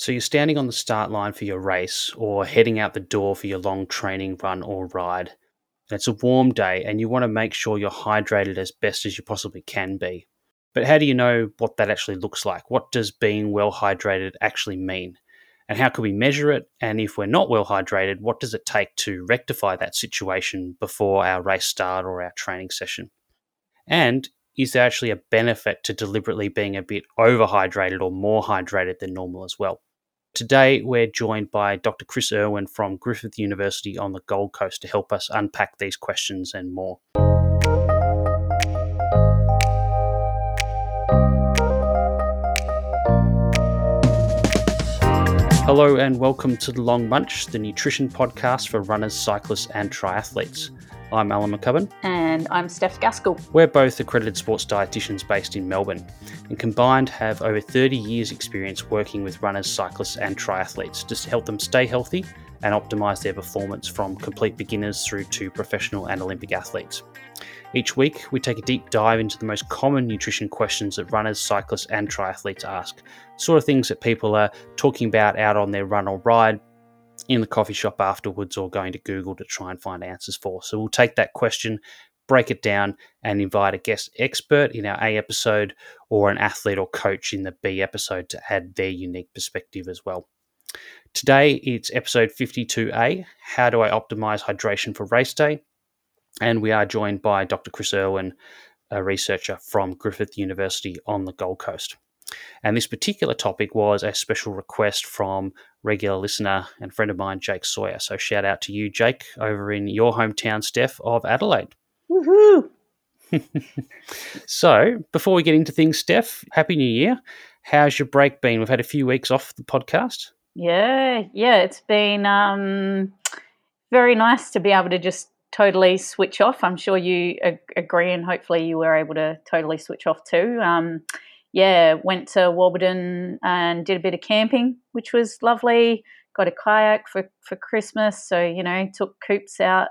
So you're standing on the start line for your race or heading out the door for your long training run or ride. It's a warm day and you want to make sure you're hydrated as best as you possibly can be. But how do you know what that actually looks like? What does being well hydrated actually mean? And how can we measure it? And if we're not well hydrated, what does it take to rectify that situation before our race start or our training session? And is there actually a benefit to deliberately being a bit overhydrated or more hydrated than normal as well? Today, we're joined by Dr. Chris Irwin from Griffith University on the Gold Coast to help us unpack these questions and more. Hello, and welcome to The Long Munch, the nutrition podcast for runners, cyclists, and triathletes. I'm Alan McCubbin. And I'm Steph Gaskell. We're both accredited sports dietitians based in Melbourne and combined have over 30 years' experience working with runners, cyclists, and triathletes just to help them stay healthy and optimize their performance from complete beginners through to professional and Olympic athletes. Each week, we take a deep dive into the most common nutrition questions that runners, cyclists, and triathletes ask. Sort of things that people are talking about out on their run or ride, in the coffee shop afterwards or going to Google to try and find answers for. So we'll take that question, break it down, and invite a guest expert in our A episode or an athlete or coach in the B episode to add their unique perspective as well. Today it's episode 52A How do I optimize hydration for race day? And we are joined by Dr. Chris Irwin, a researcher from Griffith University on the Gold Coast. And this particular topic was a special request from regular listener and friend of mine, Jake Sawyer. So shout out to you, Jake, over in your hometown, Steph, of Adelaide. Woohoo! so before we get into things, Steph, Happy New Year. How's your break been? We've had a few weeks off the podcast. Yeah, yeah, it's been um, very nice to be able to just totally switch off. I'm sure you ag- agree, and hopefully you were able to totally switch off too. Um, yeah, went to Warburton and did a bit of camping, which was lovely. Got a kayak for, for Christmas, so you know, took Coops out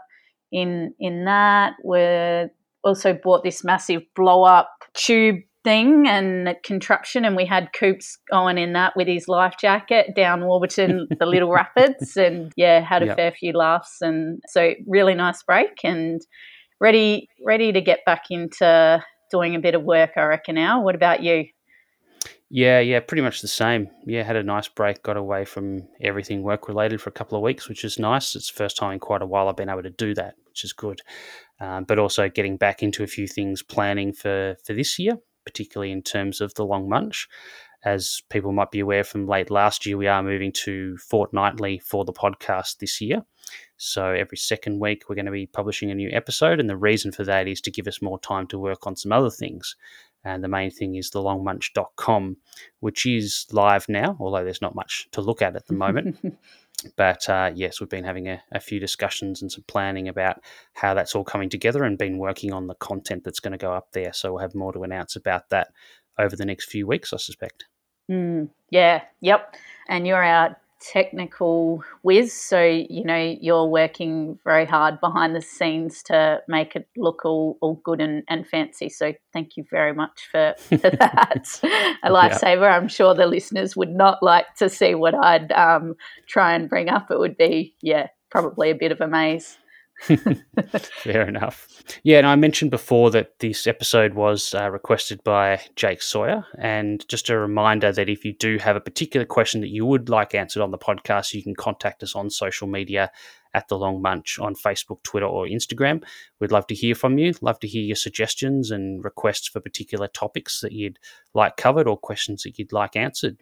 in in that. We also bought this massive blow up tube thing and contraption, and we had Coops going in that with his life jacket down Warburton, the Little Rapids, and yeah, had a yep. fair few laughs, and so really nice break and ready ready to get back into doing a bit of work, I reckon. Now, what about you? Yeah, yeah, pretty much the same. Yeah, had a nice break, got away from everything work related for a couple of weeks, which is nice. It's the first time in quite a while I've been able to do that, which is good. Um, but also getting back into a few things, planning for for this year, particularly in terms of the long munch. As people might be aware from late last year, we are moving to fortnightly for the podcast this year. So every second week, we're going to be publishing a new episode. And the reason for that is to give us more time to work on some other things. And the main thing is thelongmunch.com, which is live now, although there's not much to look at at the moment. but uh, yes, we've been having a, a, few discussions and some planning about how that's all coming together and been working on the content that's going to go up there. So we'll have more to announce about that over the next few weeks, I suspect. Mm, yeah, yep. And you're our technical whiz, so you know you're working very hard behind the scenes to make it look all, all good and, and fancy. So thank you very much for, for that. a lifesaver. Yeah. I'm sure the listeners would not like to see what I'd um, try and bring up. It would be, yeah, probably a bit of a maze. Fair enough. Yeah, and I mentioned before that this episode was uh, requested by Jake Sawyer. And just a reminder that if you do have a particular question that you would like answered on the podcast, you can contact us on social media at The Long Munch on Facebook, Twitter, or Instagram. We'd love to hear from you. Love to hear your suggestions and requests for particular topics that you'd like covered or questions that you'd like answered.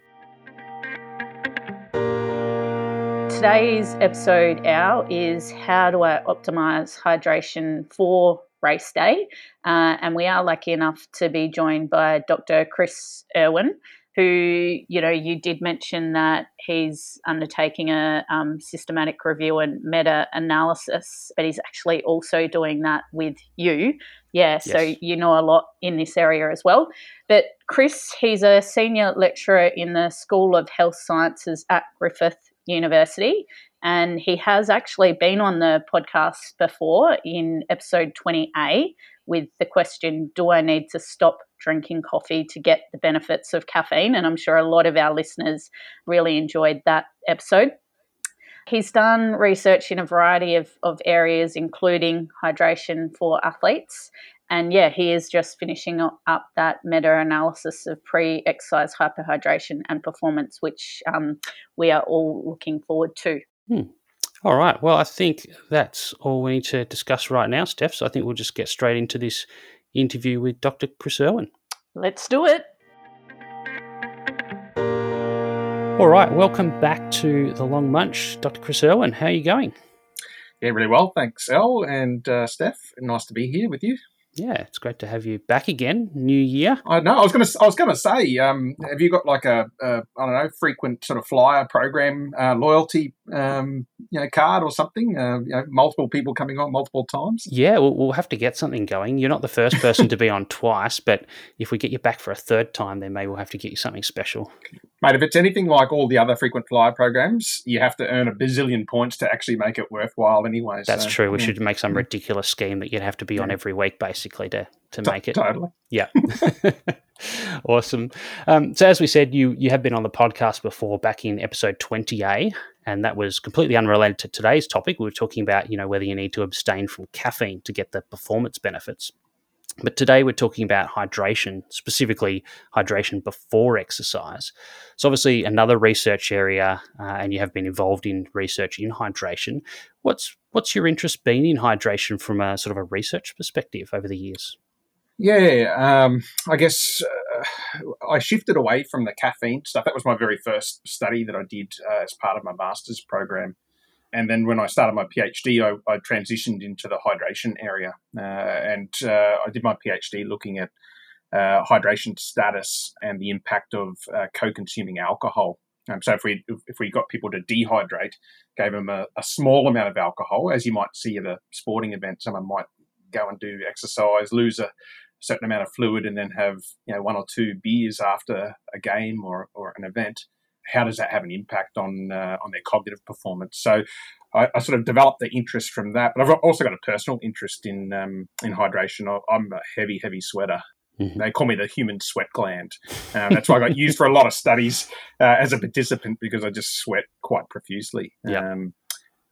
Today's episode, Al, is how do I optimize hydration for race day? Uh, and we are lucky enough to be joined by Dr. Chris Irwin, who, you know, you did mention that he's undertaking a um, systematic review and meta analysis, but he's actually also doing that with you. Yeah, yes. so you know a lot in this area as well. But Chris, he's a senior lecturer in the School of Health Sciences at Griffith University. And he has actually been on the podcast before in episode 20A with the question Do I need to stop drinking coffee to get the benefits of caffeine. And I'm sure a lot of our listeners really enjoyed that episode. He's done research in a variety of, of areas, including hydration for athletes. And yeah, he is just finishing up that meta analysis of pre exercise hyperhydration and performance, which um, we are all looking forward to. Hmm. All right. Well, I think that's all we need to discuss right now, Steph. So I think we'll just get straight into this interview with Dr. Chris Irwin. Let's do it. All right. Welcome back to the Long Munch, Dr. Chris Irwin. How are you going? Yeah, really well. Thanks, Al and uh, Steph. Nice to be here with you. Yeah, it's great to have you back again. New year. I know. I was gonna. I was gonna say. Um, have you got like a, a I don't know frequent sort of flyer program uh, loyalty um, you know card or something? Uh, you know, multiple people coming on multiple times. Yeah, we'll, we'll have to get something going. You're not the first person to be on twice, but if we get you back for a third time, then maybe we'll have to get you something special. Mate, if it's anything like all the other frequent flyer programs, you have to earn a bazillion points to actually make it worthwhile anyway. That's so, true. We yeah. should make some ridiculous scheme that you'd have to be on every week, basically, to, to T- make it. Totally. Yeah. awesome. Um, so, as we said, you you have been on the podcast before back in episode 20A, and that was completely unrelated to today's topic. We were talking about, you know, whether you need to abstain from caffeine to get the performance benefits. But today we're talking about hydration, specifically hydration before exercise. So, obviously, another research area, uh, and you have been involved in research in hydration. What's what's your interest been in hydration from a sort of a research perspective over the years? Yeah, um, I guess uh, I shifted away from the caffeine stuff. That was my very first study that I did uh, as part of my master's program. And then when I started my PhD, I, I transitioned into the hydration area. Uh, and uh, I did my PhD looking at uh, hydration status and the impact of uh, co consuming alcohol. So if we if we got people to dehydrate, gave them a, a, small amount of alcohol, as you might see at a sporting event, someone might go and do exercise, lose a certain amount of fluid, and then have you know one or two beers after a game or, or an event how does that have an impact on uh, on their cognitive performance? So I, I, sort of developed the interest from that, but I've also got a personal interest in um, in hydration. I'm a heavy, heavy sweater. Mm-hmm. They call me the human sweat gland. Um, that's why I got used for a lot of studies uh, as a participant because I just sweat quite profusely. Yeah. Um,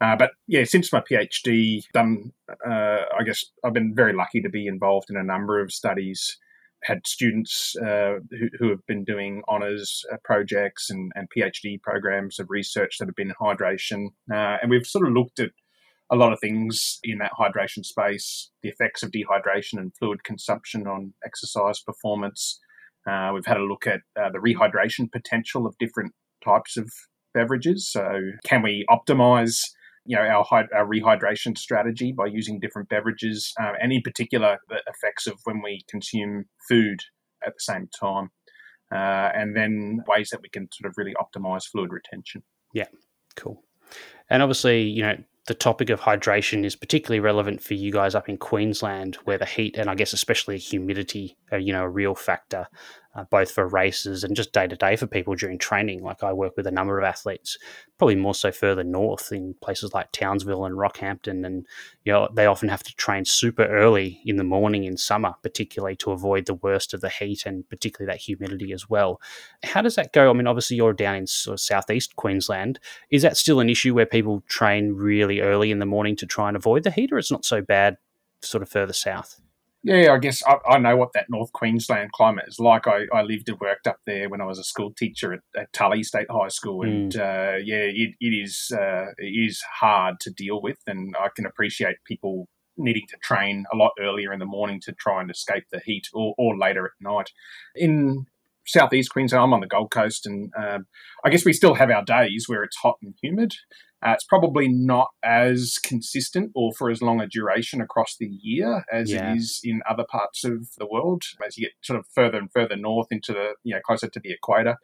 uh, but yeah, since my PhD, done. Uh, I guess I've been very lucky to be involved in a number of studies had students uh, who, who, have been doing honours uh, projects and, and, PhD programs of research that have been in hydration. Uh, and we've sort of looked at a lot of things in that hydration space, the effects of dehydration and fluid consumption on exercise performance. Uh, we've had a look at uh, the rehydration potential of different types of beverages. So, can we optimize you know our, our rehydration strategy by using different beverages, um, and in particular the effects of when we consume food at the same time, uh, and then ways that we can sort of really optimize fluid retention. Yeah, cool. And obviously, you know, the topic of hydration is particularly relevant for you guys up in Queensland, where the heat and I guess especially humidity are you know a real factor uh, both for races and just day to day for people during training. Like I work with a number of athletes, probably more so further north in places like Townsville and Rockhampton, and you know they often have to train super early in the morning in summer, particularly to avoid the worst of the heat and particularly that humidity as well. How does that go? I mean, obviously you're down in sort of southeast Queensland. Is that still an issue where people train really early in the morning to try and avoid the heat, or it's not so bad, sort of further south? Yeah, I guess I, I, know what that North Queensland climate is like. I, I, lived and worked up there when I was a school teacher at, at Tully State High School, and mm. uh, yeah, it, it is uh, it is hard to deal with, and I can appreciate people needing to train a lot earlier in the morning to try and escape the heat, or, or later at night. In southeast Queensland, I'm on the Gold Coast, and uh, I guess we still have our days where it's hot and humid. Uh, it's probably not as consistent or for as long a duration across the year as yeah. it is in other parts of the world. As you get sort of further and further north into the, you know, closer to the equator,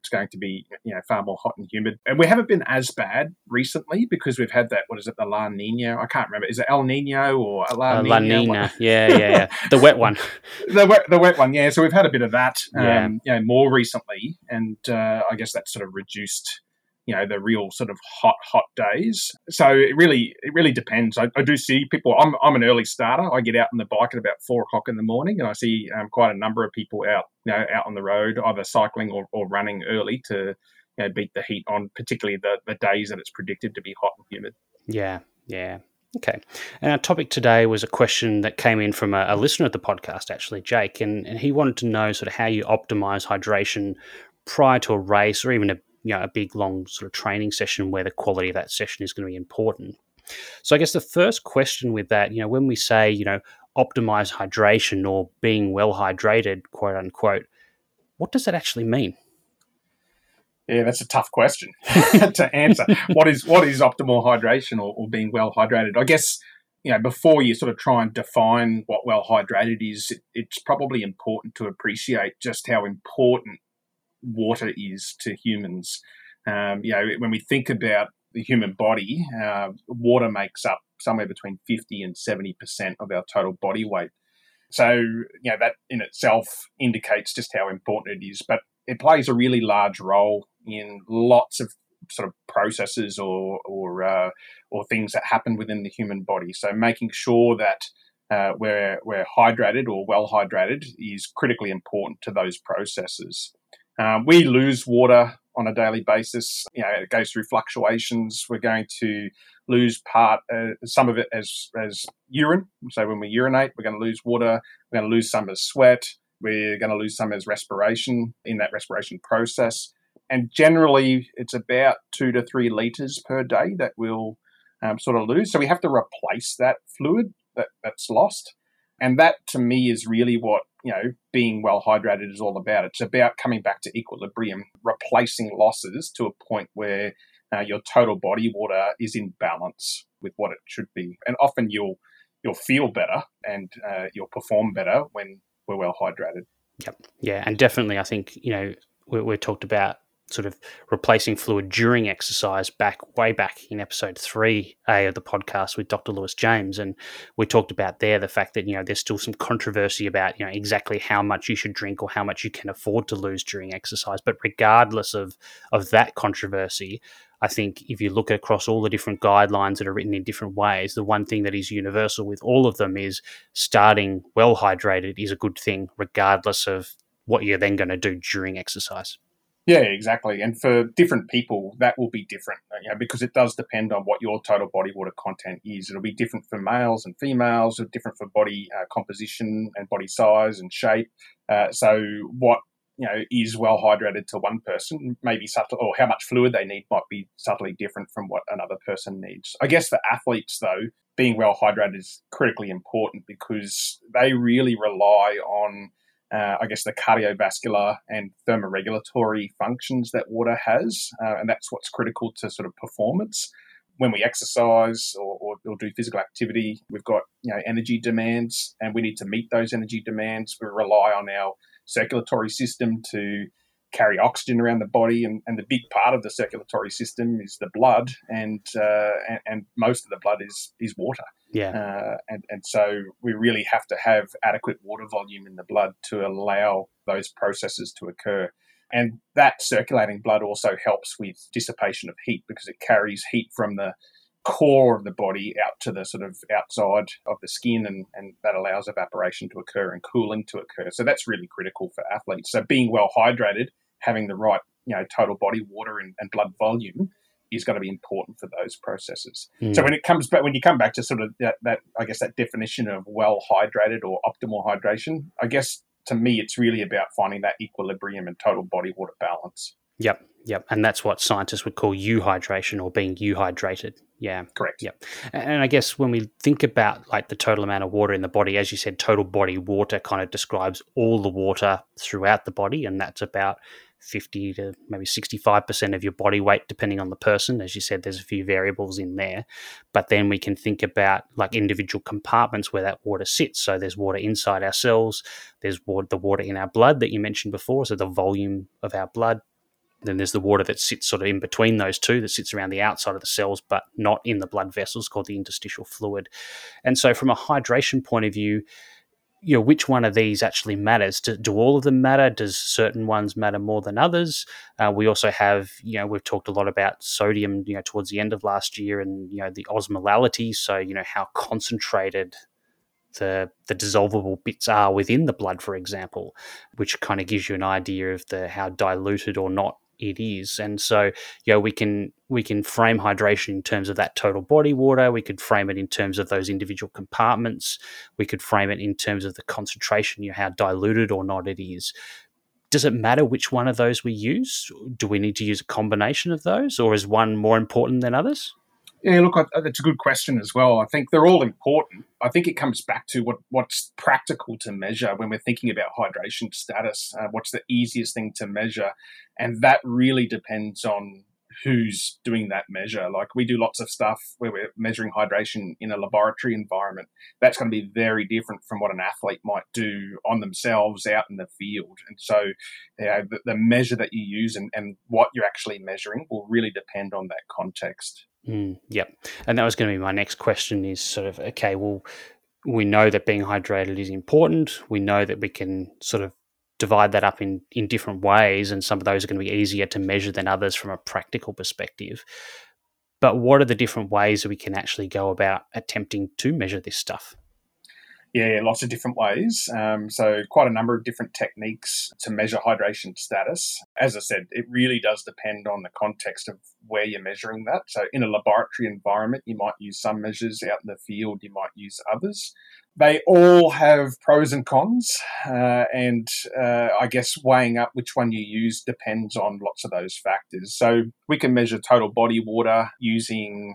it's going to be, you know, far more hot and humid. And we haven't been as bad recently because we've had that, what is it, the La Nina? I can't remember. Is it El Nino or La, uh, La Nina? Yeah, yeah, yeah. the wet one. the, wet, the wet one, yeah. So we've had a bit of that, um, yeah. you know, more recently. And uh, I guess that sort of reduced you know the real sort of hot hot days. So it really it really depends. I, I do see people I'm, I'm an early starter. I get out on the bike at about four o'clock in the morning and i see um, quite a number of people out you know out on the road either cycling or, or running early to you know, beat the heat on particularly the, the days that it's predicted to be hot and humid. Yeah yeah. Okay. And our topic today was a question that came in from a, a listener of the podcast, actually, Jake, and, and, he wanted to know sort of how you optimize hydration prior to a race or even a you know a big long sort of training session where the quality of that session is going to be important. So I guess the first question with that, you know, when we say you know optimize hydration or being well hydrated, quote unquote, what does that actually mean? Yeah, that's a tough question to answer. what is what is optimal hydration or, or, being well hydrated? I guess you know before you sort of try and define what well hydrated is, it, it's probably important to appreciate just how important water is to humans. Um, you know, when we think about the human body, uh, water makes up somewhere between 50 and 70% of our total body weight. So, you know, that in itself indicates just how important it is, but it plays a really large role in lots of sort of processes or or uh, or things that happen within the human body. So, making sure that uh, we're we're hydrated or well hydrated is critically important to those processes. Um, we lose water on a daily basis. You know, it goes through fluctuations. We're going to lose part, uh, some of it as as urine. So when we urinate, we're going to lose water. We're going to lose some as sweat. We're going to lose some as respiration in that respiration process. And generally, it's about two to three liters per day that we'll um, sort of lose. So we have to replace that fluid that, that's lost. And that to me is really what you know, being well hydrated is all about. It's about coming back to equilibrium, replacing losses to a point where uh, your total body water is in balance with what it should be. And often you'll you'll feel better and uh, you'll perform better when we're well hydrated. Yep. Yeah, and definitely, I think you know we, we talked about sort of replacing fluid during exercise back way back in episode 3A of the podcast with Dr. Lewis James and we talked about there the fact that you know there's still some controversy about you know exactly how much you should drink or how much you can afford to lose during exercise but regardless of of that controversy I think if you look across all the different guidelines that are written in different ways, the one thing that is universal with all of them is starting well hydrated is a good thing, regardless of what you're then going to do during exercise. Yeah, exactly. And for different people, that will be different, you know, because it does depend on what your total body water content is. It'll be different for males and females, or different for body uh, composition and body size and shape. Uh, so, what you know is well hydrated to one person, maybe subtle, or how much fluid they need might be subtly different from what another person needs. I guess for athletes, though, being well hydrated is critically important because they really rely on uh, I guess, the cardiovascular and thermoregulatory functions that water has. Uh, and that's what's critical to sort of performance. When we exercise or, or, or, do physical activity, we've got you know energy demands, and we need to meet those energy demands. We rely on our circulatory system to carry oxygen around the body, and, and the big part of the circulatory system is the blood, and, uh, and, and most of the blood is is water. Yeah, uh, and and so we really have to have adequate water volume in the blood to allow those processes to occur. And that circulating blood also helps with dissipation of heat because it carries heat from the core of the body out to the sort of outside of the skin and, and that allows evaporation to occur and cooling to occur. So that's really critical for athletes. So being well hydrated, having the right, you know, total body water and, and blood volume is going to be important for those processes. Mm. So when it comes back, when you come back to sort of that, that, I guess that definition of well hydrated or optimal hydration, I guess to me it's really about finding that equilibrium and total body water balance. Yep, yep, and that's what scientists would call euhydration or being euhydrated. Yeah, correct. Yep, and I guess when we think about like the total amount of water in the body, as you said, total body water kind of describes all the water throughout the body, and that's about 50 to maybe 65% of your body weight, depending on the person. As you said, there's a few variables in there. But then we can think about like individual compartments where that water sits. So there's water inside our cells, there's water, the water in our blood that you mentioned before, so the volume of our blood. Then there's the water that sits sort of in between those two, that sits around the outside of the cells, but not in the blood vessels, called the interstitial fluid. And so, from a hydration point of view, you know which one of these actually matters? Do, do all of them matter? Does certain ones matter more than others? Uh, we also have you know we've talked a lot about sodium you know towards the end of last year and you know the osmolality. So you know how concentrated the the dissolvable bits are within the blood for example which kind of gives you an idea of the how diluted or not it is. And so, you know, we can we can frame hydration in terms of that total body water. We could frame it in terms of those individual compartments. We could frame it in terms of the concentration, you know, how diluted or not it is. Does it matter which one of those we use? Do we need to use a combination of those, or is one more important than others? Yeah, look, that's a good question as well. I think they're all important. I think it comes back to what, what's practical to measure when we're thinking about hydration status. Uh, what's the easiest thing to measure? And that really depends on who's doing that measure. Like we do lots of stuff where we're measuring hydration in a laboratory environment. That's going to be very different from what an athlete might do on themselves out in the field. And so you know, the, the, measure that you use and, and what you're actually measuring will really depend on that context. Mm, yep. And that was going to be my next question is sort of, okay, well, we know that being hydrated is important. We know that we can sort of divide that up in, in different ways, and some of those are going to be easier to measure than others from a practical perspective. But what are the different ways that we can actually go about attempting to measure this stuff? Yeah, lots of different ways. Um, so, quite a number of different techniques to measure hydration status. As I said, it really does depend on the context of where you're measuring that. So, in a laboratory environment, you might use some measures. Out in the field, you might use others. They all have pros and cons, uh, and uh, I guess weighing up which one you use depends on lots of those factors. So, we can measure total body water using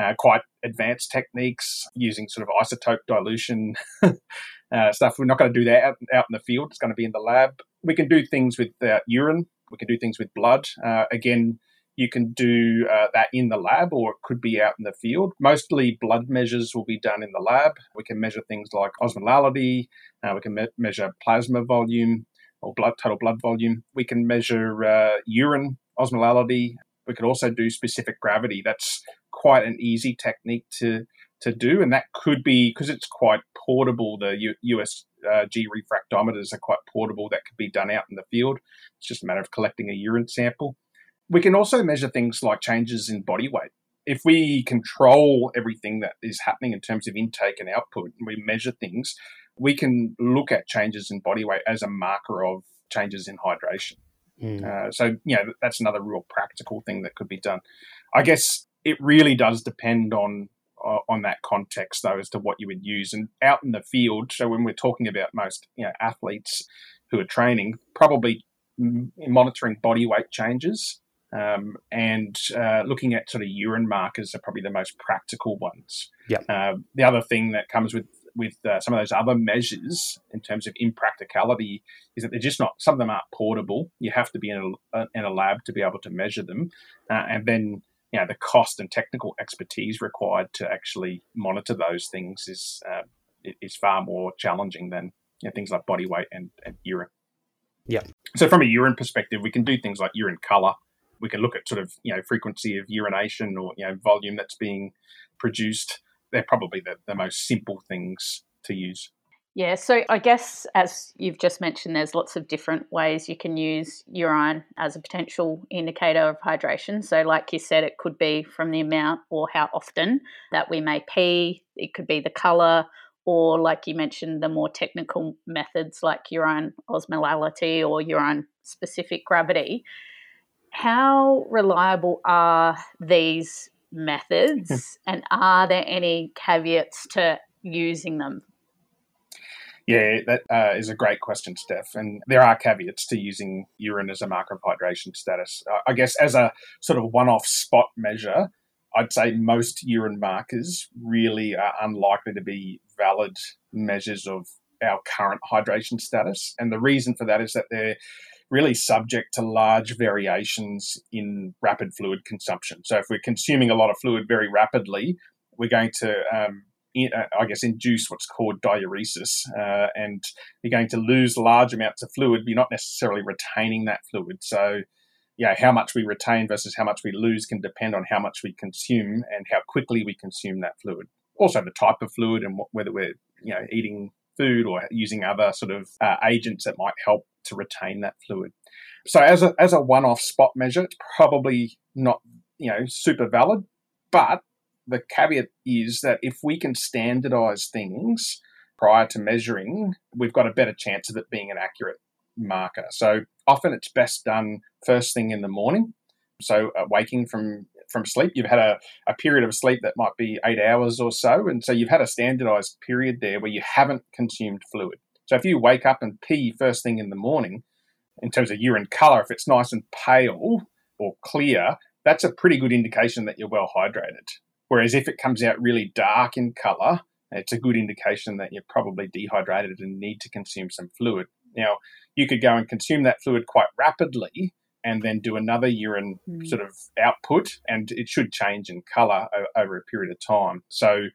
uh, quite advanced techniques using sort of isotope dilution uh, stuff. We're not going to do that out, out, in the field. It's going to be in the lab. We can do things with uh, urine. We can do things with blood. Uh, again, you can do uh, that in the lab or it could be out in the field. Mostly blood measures will be done in the lab. We can measure things like osmolality. Uh, we can me- measure plasma volume or blood total blood volume. We can measure urine osmolality. We could also do specific gravity. That's quite an easy technique to to do, and that could be because it's quite portable. The U- USG uh, refractometers are quite portable. That could be done out in the field. It's just a matter of collecting a urine sample. We can also measure things like changes in body weight. If we control everything that is happening in terms of intake and output, and we measure things, we can look at changes in body weight as a marker of changes in hydration. Mm. Uh, so, you know, that's another real practical thing that could be done. I guess it really does depend on uh, on that context though as to what you would use and out in the field so when we're talking about most you know athletes who are training probably monitoring body weight changes um, and uh, looking at sort of urine markers are probably the most practical ones. Yeah. Uh, the other thing that comes with with uh, some of those other measures in terms of impracticality is that they're just not. Some of them aren't portable. You have to be in a, in a lab to be able to measure them, uh, and then you know the cost and technical expertise required to actually monitor those things is uh, is far more challenging than you know, things like body weight and, and urine. Yeah. So from a urine perspective, we can do things like urine color. We can look at sort of you know frequency of urination or you know volume that's being produced. They're probably the, the most simple things to use. Yeah, so I guess as you've just mentioned, there's lots of different ways you can use urine as a potential indicator of hydration. So, like you said, it could be from the amount or how often that we may pee, it could be the colour, or like you mentioned, the more technical methods like urine osmolality or urine specific gravity. How reliable are these methods, mm-hmm. and are there any caveats to using them yeah, that uh, is a great question, Steph. And there are caveats to using urine as a marker of hydration status. Uh, I guess as a sort of one off spot measure, I'd say most urine markers really are unlikely to be valid measures of our current hydration status. And the reason for that is that they're really subject to large variations in rapid fluid consumption. So if we're consuming a lot of fluid very rapidly, we're going to um, I guess, induce what's called diuresis, uh, and you're going to lose large amounts of fluid. But you're not necessarily retaining that fluid. So, yeah, how much we retain versus how much we lose can depend on how much we consume and how quickly we consume that fluid. Also, the type of fluid and whether we're you know eating food or using other sort of uh, agents that might help to retain that fluid. So as a as a one off spot measure, it's probably not you know super valid, but the caveat is that if we can standardize things prior to measuring, we've got a better chance of it being an accurate marker. So often it's best done first thing in the morning. So uh, waking from from sleep, you've had a, a period of sleep that might be eight hours or so, and so you've had a standardized period there where you haven't consumed fluid. So if you wake up and pee first thing in the morning, in terms of urine color, if it's nice and pale or clear, that's a pretty good indication that you're well hydrated. Whereas if it comes out really dark in color, it's a good indication that you're probably dehydrated and need to consume some fluid. Now, you could go and consume that fluid quite rapidly and then do another urine mm. sort of output, and it should change in color o- over a period of time. So,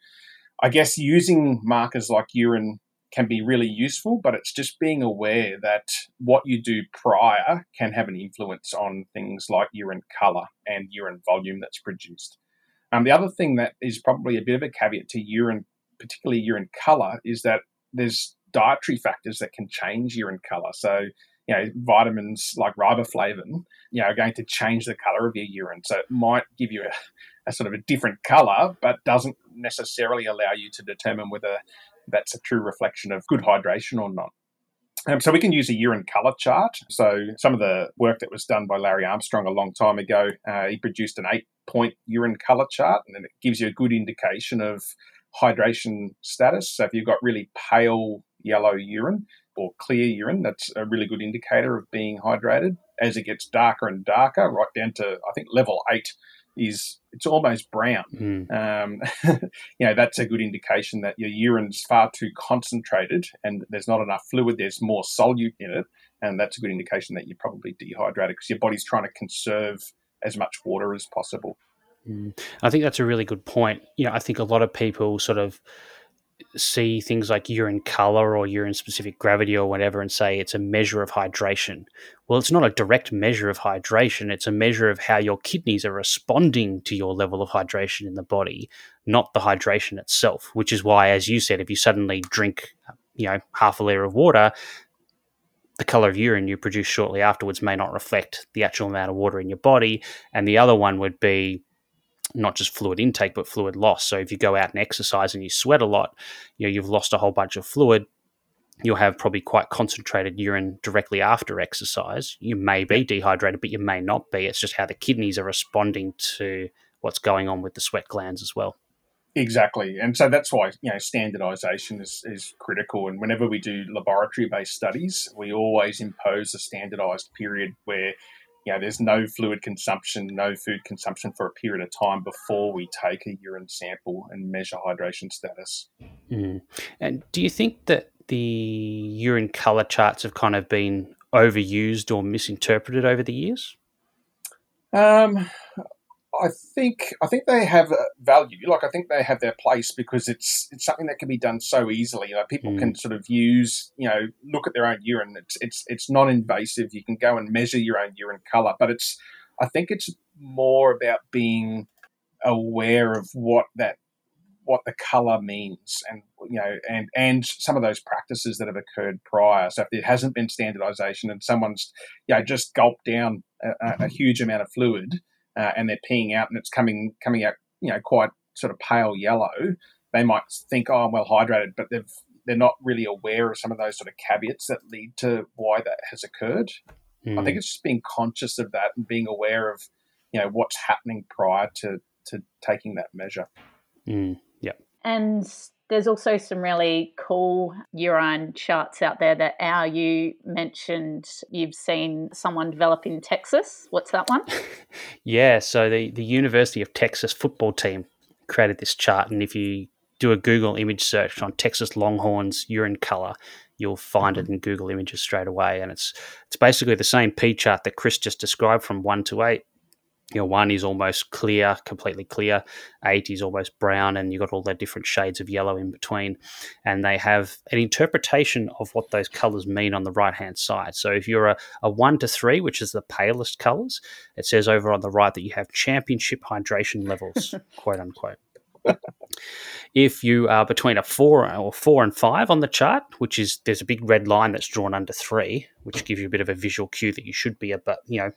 I guess using markers like urine can be really useful, but it's just being aware that what you do prior can have an influence on things like urine color and urine volume that's produced. Um, the other thing that is probably a bit of a caveat to urine, particularly urine color, is that there's dietary factors that can change urine color. So, you know, vitamins like riboflavin, you know, are going to change the color of your urine. So it might give you a, a sort of a different color, but doesn't necessarily allow you to determine whether that's a true reflection of good hydration or not. Um, so we can use a urine color chart. So some of the work that was done by Larry Armstrong a long time ago, uh, he produced an eight-point urine color chart, and it gives you a good indication of hydration status. So if you've got really pale yellow urine or clear urine, that's a really good indicator of being hydrated. As it gets darker and darker, right down to I think level eight is it's almost brown. Mm. Um, you know, that's a good indication that your urine's far too concentrated and there's not enough fluid. There's more solute in it, and that's a good indication that you're probably dehydrated because your body's trying to conserve as much water as possible. Mm. I think that's a really good point. You know, I think a lot of people sort of see things like urine color or urine specific gravity or whatever and say it's a measure of hydration. Well, it's not a direct measure of hydration. It's a measure of how your kidneys are responding to your level of hydration in the body, not the hydration itself, which is why, as you said, if you suddenly drink, you know, half a liter of water, the color of urine you produce shortly afterwards may not reflect the actual amount of water in your body. And the other one would be not just fluid intake but fluid loss. So if you go out and exercise and you sweat a lot, you know you've lost a whole bunch of fluid. You'll have probably quite concentrated urine directly after exercise. You may be dehydrated, but you may not be. It's just how the kidneys are responding to what's going on with the sweat glands as well. Exactly, and so that's why you know standardisation is, is critical. And whenever we do laboratory based studies, we always impose a standardised period where you know, there's no fluid consumption, no food consumption for a period of time before we take a urine sample and measure hydration status. Mm. And do you think that the urine color charts have kind of been overused or misinterpreted over the years? Um, I think I think they have value. Like I think they have their place because it's it's something that can be done so easily. Like people mm. can sort of use, you know, look at their own urine. It's it's it's non-invasive. You can go and measure your own urine color, but it's I think it's more about being aware of what that what the color means and you know and and some of those practices that have occurred prior so if there hasn't been standardization and someone's you know just gulped down a, a huge amount of fluid uh, and they're peeing out and it's coming coming out, you know, quite sort of pale yellow, they might think, oh, I'm well hydrated, but they've they're not really aware of some of those sort of caveats that lead to why that has occurred. Mm. I think hmm. it's just being conscious of that and being aware of, you know, what's happening prior to to taking that measure. Mm. Yeah. And there's also some really cool urine charts out there that Al, you mentioned you've seen someone develop in Texas. What's that one? yeah, so the, the University of Texas football team created this chart. And if you do a Google image search on Texas Longhorns urine color, you'll find it mm-hmm. in Google Images straight away. And it's it's basically the same P chart that Chris just described from one to eight you know, one is almost clear, completely clear. Eight is almost brown, and you've got all the different shades of yellow in between. And they have an interpretation of what those colors mean on the right hand side. So if you're a, a one to three, which is the palest colors, it says over on the right that you have championship hydration levels, quote unquote. If you are between a four or four and five on the chart, which is there's a big red line that's drawn under three, which gives you a bit of a visual cue that you should be about you know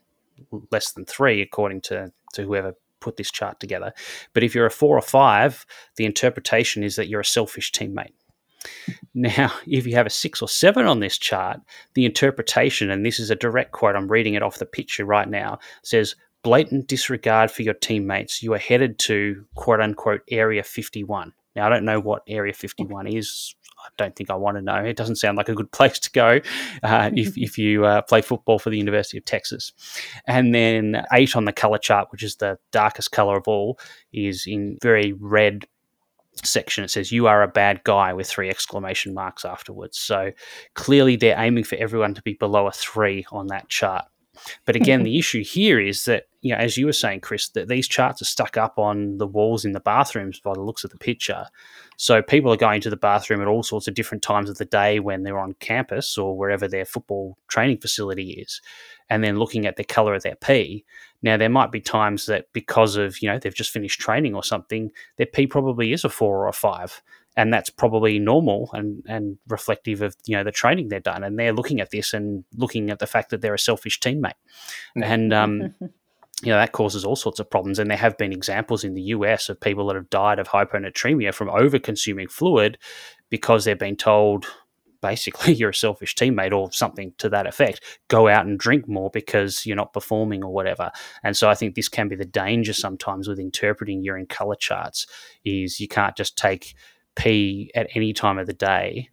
less than three according to to whoever put this chart together. But if you're a four or five, the interpretation is that you're a selfish teammate. Now, if you have a six or seven on this chart, the interpretation, and this is a direct quote, I'm reading it off the picture right now, says blatant disregard for your teammates. You are headed to quote unquote Area 51. Now, I don't know what Area 51 is. I don't think I want to know. It doesn't sound like a good place to go uh, if, if you uh, play football for the University of Texas. And then eight on the color chart, which is the darkest color of all, is in very red section it says you are a bad guy with three exclamation marks afterwards so clearly they're aiming for everyone to be below a three on that chart but again the mm-hmm. issue here is that you know as you were saying chris that these charts are stuck up on the walls in the bathrooms by the looks of the picture. So people are going to the bathroom at all sorts of different times of the day when they're on campus or wherever their football training facility is, and then looking at the color of their pee. Now there might be times that because of you know they've just finished training or something, their pee probably is a four or a five, and that's probably normal and and reflective of you know the training they've done, and they're looking at this and looking at the fact that they're a selfish teammate, and um, you know that causes all sorts of problems. And there have been examples in the US of people that have died of hyponatremia from over consuming fluid because they've been told basically you're a selfish teammate or something to that effect. Go out and drink more because you're not performing or whatever. And so i think this can be the danger sometimes with interpreting urine color charts is you can't just take pee at any time of the day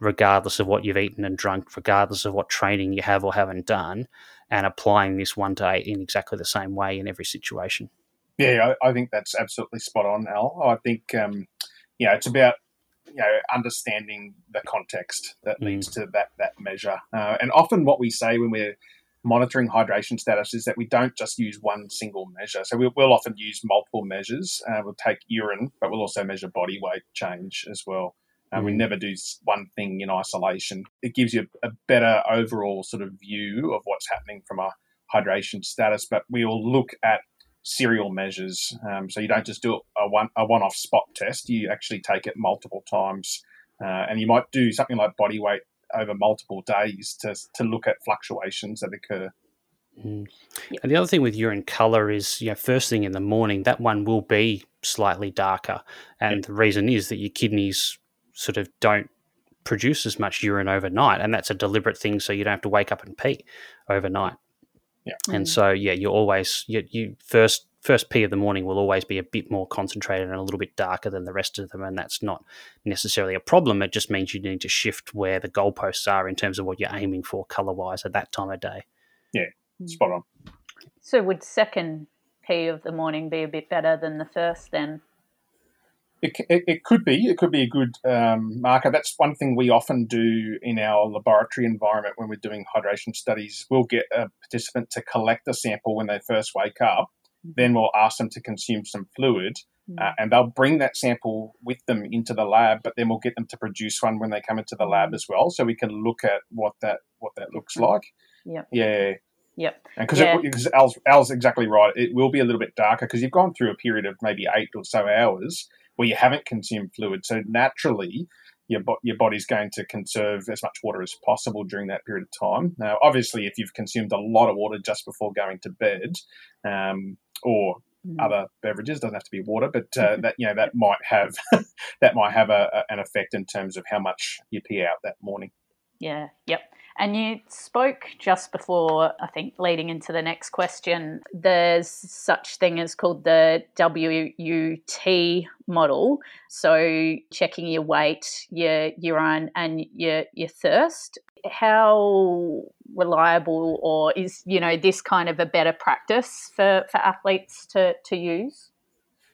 regardless of what you've eaten and drunk regardless of what training you have or haven't done and applying this one to eight in exactly the same way in every situation. Yeah, I, I think that's absolutely spot on, Al. I think um, you know it's about you know understanding the context that mm. leads to that that measure, uh, and often what we say when we're monitoring hydration status is that we don't just use one single measure. So we'll, we'll often use multiple measures. Uh, we'll take urine, but we'll also measure body weight change as well. And we mm. never do one thing in isolation. It gives you a better overall sort of view of what's happening from a hydration status. But we will look at serial measures, um, so you don't just do a one a one off spot test. You actually take it multiple times, uh, and you might do something like body weight over multiple days to to look at fluctuations that occur. Mm. And the other thing with urine color is, you know, first thing in the morning, that one will be slightly darker, and yeah. the reason is that your kidneys sort of don't produce as much urine overnight, and that's a deliberate thing, so you don't have to wake up and pee overnight. Yeah. And mm. so yeah, you're always you, you first first pee of the morning will always be a bit more concentrated and a little bit darker than the rest of them, and that's not necessarily a problem. It just means you need to shift where the goalposts are in terms of what you're aiming for color wise at that time of day. Yeah, mm. spot on. So would second pee of the morning be a bit better than the first then? It, it, it, could be. It could be a good um, marker. That's one thing we often do in our laboratory environment when we're doing hydration studies. We'll get a participant to collect a sample when they first wake up. Mm-hmm. Then we'll ask them to consume some fluid, mm-hmm. uh, and they'll bring that sample with them into the lab. But then we'll get them to produce one when they come into the lab mm-hmm. as well, so we can look at what that what that looks like. Yeah. Yeah. Yep. Because yeah. Al's, Al's exactly right. It will be a little bit darker because you've gone through a period of maybe eight or so hours where you haven't consumed fluid. So naturally, your, your body's going to conserve as much water as possible during that period of time. Now, obviously, if you've consumed a lot of water just before going to bed, um, or mm. other beverages doesn't have to be water, but uh, that you know that might have that might have a, a, an effect in terms of how much you pee out that morning. Yeah. Yep. And you spoke just before, I think, leading into the next question. There's such thing as called the WUT model. So checking your weight, your urine, and your your thirst. How reliable, or is you know this kind of a better practice for for athletes to to use?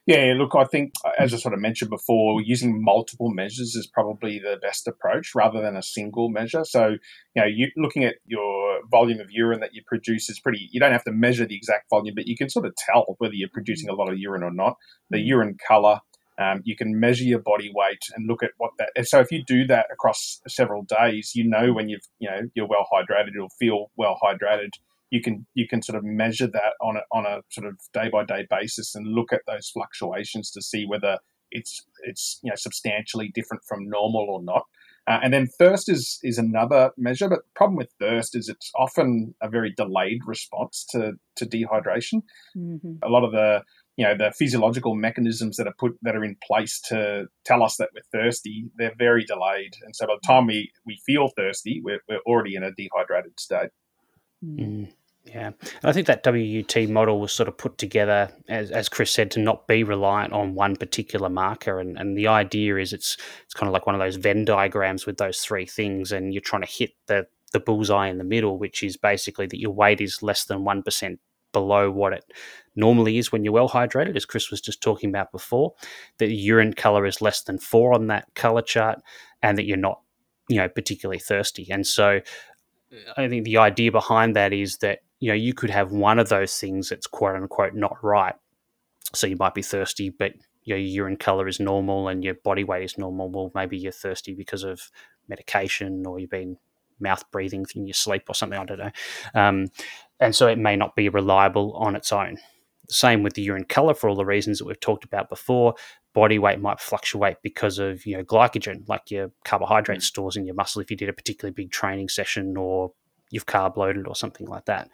Yeah, look, I think as I sort of mentioned before, using multiple measures is probably the best approach rather than a single measure. So, you know, you looking at your volume of urine that you produce is pretty. You don't have to measure the exact volume, but you can sort of tell whether you're producing a lot of urine or not. The mm. urine color, um, you can measure your body weight and look at what that. So if you do that across several days, you know when you've you know you're well hydrated, you'll feel well hydrated you can you can sort of measure that on a on a sort of day by day basis and look at those fluctuations to see whether it's it's you know substantially different from normal or not. Uh, and then thirst is is another measure, but the problem with thirst is it's often a very delayed response to to dehydration. Mm-hmm. A lot of the you know the physiological mechanisms that are put that are in place to tell us that we're thirsty, they're very delayed, and so by the time we we feel thirsty, we're, we're already in a dehydrated state. Mm. Yeah, I think that WUT model was sort of put together, as, as Chris said, to not be reliant on one particular marker. And, and the idea is it's it's kind of like one of those Venn diagrams with those three things, and you're trying to hit the the bullseye in the middle, which is basically that your weight is less than one percent below what it normally is when you're well hydrated, as Chris was just talking about before. That urine color is less than four on that color chart, and that you're not, you know, particularly thirsty. And so, I think the idea behind that is that you know, you could have one of those things that's quote unquote not right. So you might be thirsty, but your urine color is normal and your body weight is normal. Well, maybe you're thirsty because of medication or you've been mouth breathing in your sleep or something. I don't know. Um, and so it may not be reliable on its own. Same with the urine color for all the reasons that we've talked about before. Body weight might fluctuate because of you know glycogen, like your carbohydrate mm. stores in your muscle if you did a particularly big training session or you've carb loaded or something like that.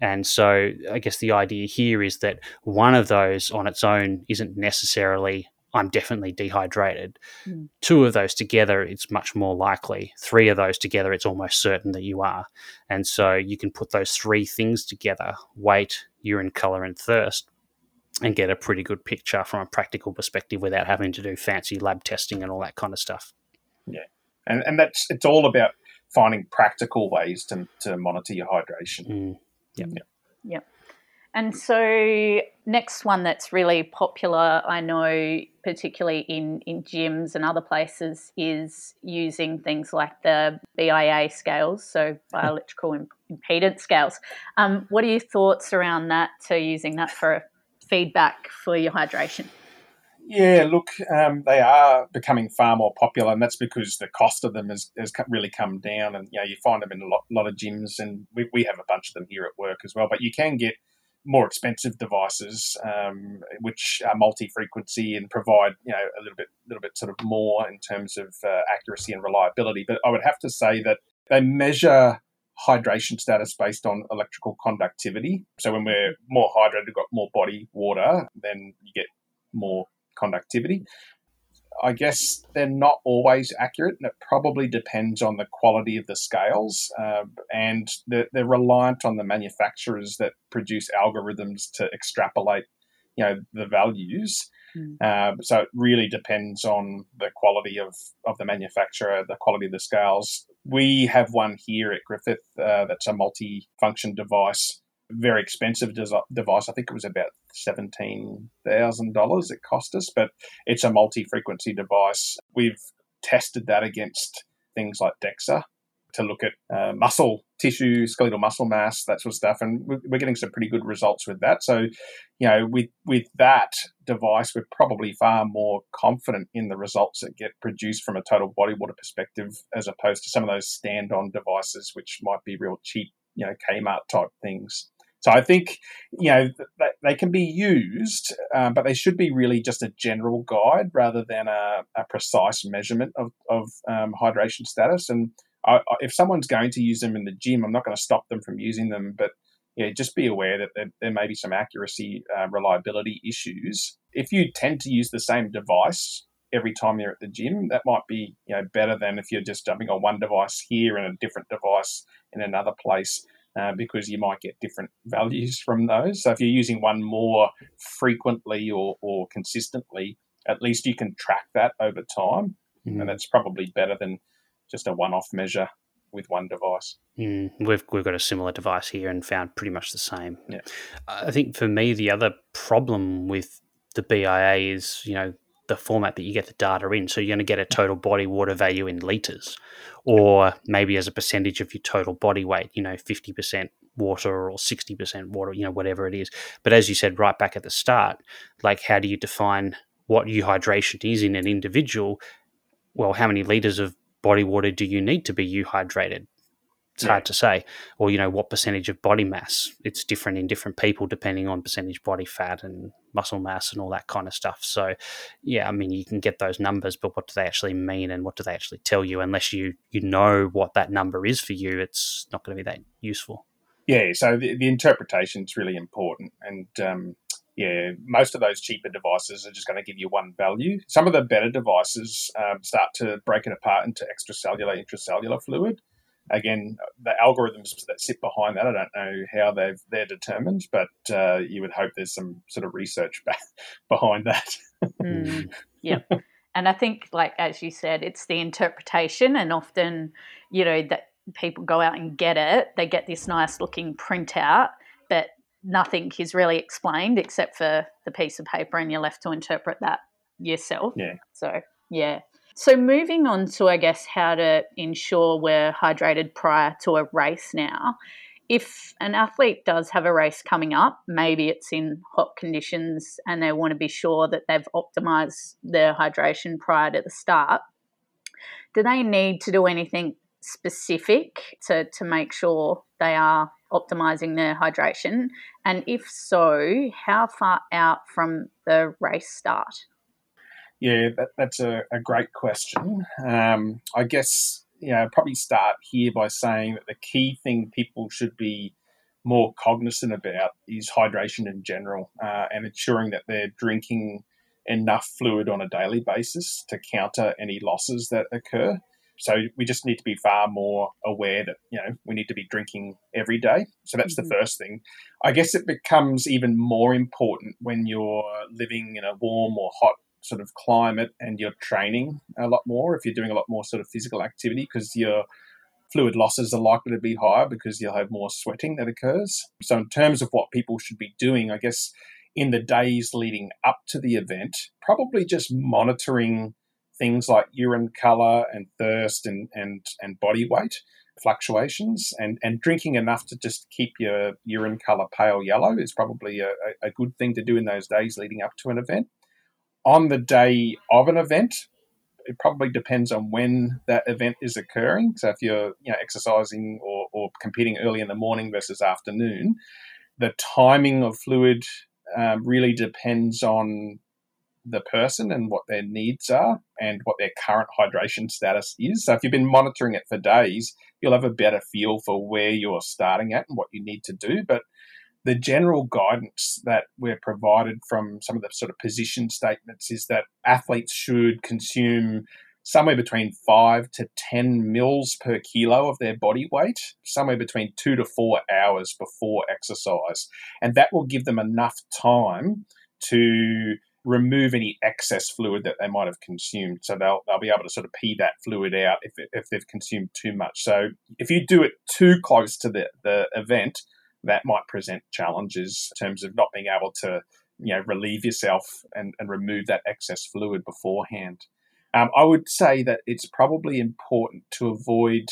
And so I guess the idea here is that one of those on its own isn't necessarily I'm definitely dehydrated. Mm. Two of those together, it's much more likely. Three of those together, it's almost certain that you are. And so you can put those three things together weight, urine color, and thirst and get a pretty good picture from a practical perspective without having to do fancy lab testing and all that kind of stuff. Yeah. And, and that's it's all about finding practical ways to, to monitor your hydration. Mm. Yep. yep. Yep. And so, next one that's really popular, I know, particularly in, in gyms and other places, is using things like the BIA scales, so bioelectrical impedance scales. Um, what are your thoughts around that, using that for feedback for your hydration? Yeah, look, um, they are becoming far more popular, and that's because the cost of them has, has really come down. And you know, you find them in a lot, lot of gyms, and we, we have a bunch of them here at work as well. But you can get more expensive devices, um, which are multi-frequency and provide you know a little bit, little bit sort of more in terms of uh, accuracy and reliability. But I would have to say that they measure hydration status based on electrical conductivity. So when we're more hydrated, got more body water, then you get more conductivity. I guess they're not always accurate, and it probably depends on the quality of the scales. Uh, and they're, they're, reliant on the manufacturers that produce algorithms to extrapolate, you know, the values. Mm. Uh, so it really depends on the quality of, of the manufacturer, the quality of the scales. We have one here at Griffith uh, that's a multi-function device very expensive device. I think it was about seventeen thousand dollars it cost us, but it's a multi-frequency device. We've tested that against things like DEXA to look at uh, muscle tissue, skeletal muscle mass, that sort of stuff, and we're getting some pretty good results with that. So, you know, with with that device, we're probably far more confident in the results that get produced from a total body water perspective, as opposed to some of those stand-on devices, which might be real cheap, you know, Kmart type things. So I think you know they can be used, um, but they should be really just a general guide rather than a, a precise measurement of, of um, hydration status. And I, if someone's going to use them in the gym, I'm not going to stop them from using them, but yeah, just be aware that there, there may be some accuracy, uh, reliability issues. If you tend to use the same device every time you're at the gym, that might be you know better than if you're just jumping on one device here and a different device in another place. Uh, because you might get different values from those. So if you're using one more frequently or, or consistently, at least you can track that over time. Mm. And that's probably better than just a one off measure with one device. Mm, we've we've got a similar device here and found pretty much the same. Yeah. I think for me the other problem with the BIA is you know the format that you get the data in. So you're going to get a total body water value in liters, or maybe as a percentage of your total body weight, you know, 50% water or 60% water, you know, whatever it is. But as you said right back at the start, like how do you define what euhydration is in an individual? Well, how many liters of body water do you need to be euhydrated? It's yeah. hard to say. Or, you know, what percentage of body mass? It's different in different people depending on percentage body fat and muscle mass and all that kind of stuff. So, yeah, I mean, you can get those numbers, but what do they actually mean and what do they actually tell you? Unless you, you know what that number is for you, it's not going to be that useful. Yeah, so the, the interpretation is really important. And, um, yeah, most of those cheaper devices are just going to give you one value. Some of the better devices um, start to break it apart into extracellular, intracellular fluid again, the algorithms that sit behind that, I don't know how they've they're determined, but uh, you would hope there's some sort of research back behind that. mm, yeah, and I think, like as you said, it's the interpretation, and often, you know, that people go out and get it, they get this nice looking printout, but nothing is really explained except for the piece of paper, and you're left to interpret that yourself. Yeah. So yeah. So, moving on to, I guess, how to ensure we're hydrated prior to a race now. If an athlete does have a race coming up, maybe it's in hot conditions and they want to be sure that they've optimized their hydration prior to the start, do they need to do anything specific to, to make sure they are optimizing their hydration? And if so, how far out from the race start? Yeah, that, that's a, a, great question. Um, I guess you know probably start here by saying that the key thing people should be more cognizant about is hydration in general uh, and ensuring that they're drinking enough fluid on a daily basis to counter any losses that occur. So we just need to be far more aware that you know we need to be drinking every day. So that's mm-hmm. the first thing. I guess it becomes even more important when you're living in a warm or hot sort of climate and you're training a lot more if you're doing a lot more sort of physical activity because your fluid losses are likely to be higher because you'll have more sweating that occurs. So, in terms of what people should be doing, I guess in the days leading up to the event, probably just monitoring things like urine color and thirst and, and, and body weight fluctuations and, and drinking enough to just keep your urine color pale yellow is probably a, a good thing to do in those days leading up to an event on the day of an event, it probably depends on when that event is occurring. So if you're you know exercising or, or competing early in the morning versus afternoon, the timing of fluid um, really depends on the person and what their needs are and what their current hydration status is. So if you've been monitoring it for days, you'll have a better feel for where you're starting at and what you need to do. But the general guidance that we're provided from some of the sort of position statements is that athletes should consume somewhere between five to 10 mils per kilo of their body weight, somewhere between two to four hours before exercise. And that will give them enough time to remove any excess fluid that they might have consumed. So they'll, they'll be able to sort of pee that fluid out if, if they've consumed too much. So if you do it too close to the, the event, that might present challenges in terms of not being able to you know relieve yourself and, and remove that excess fluid beforehand. Um, I would say that it's probably important to avoid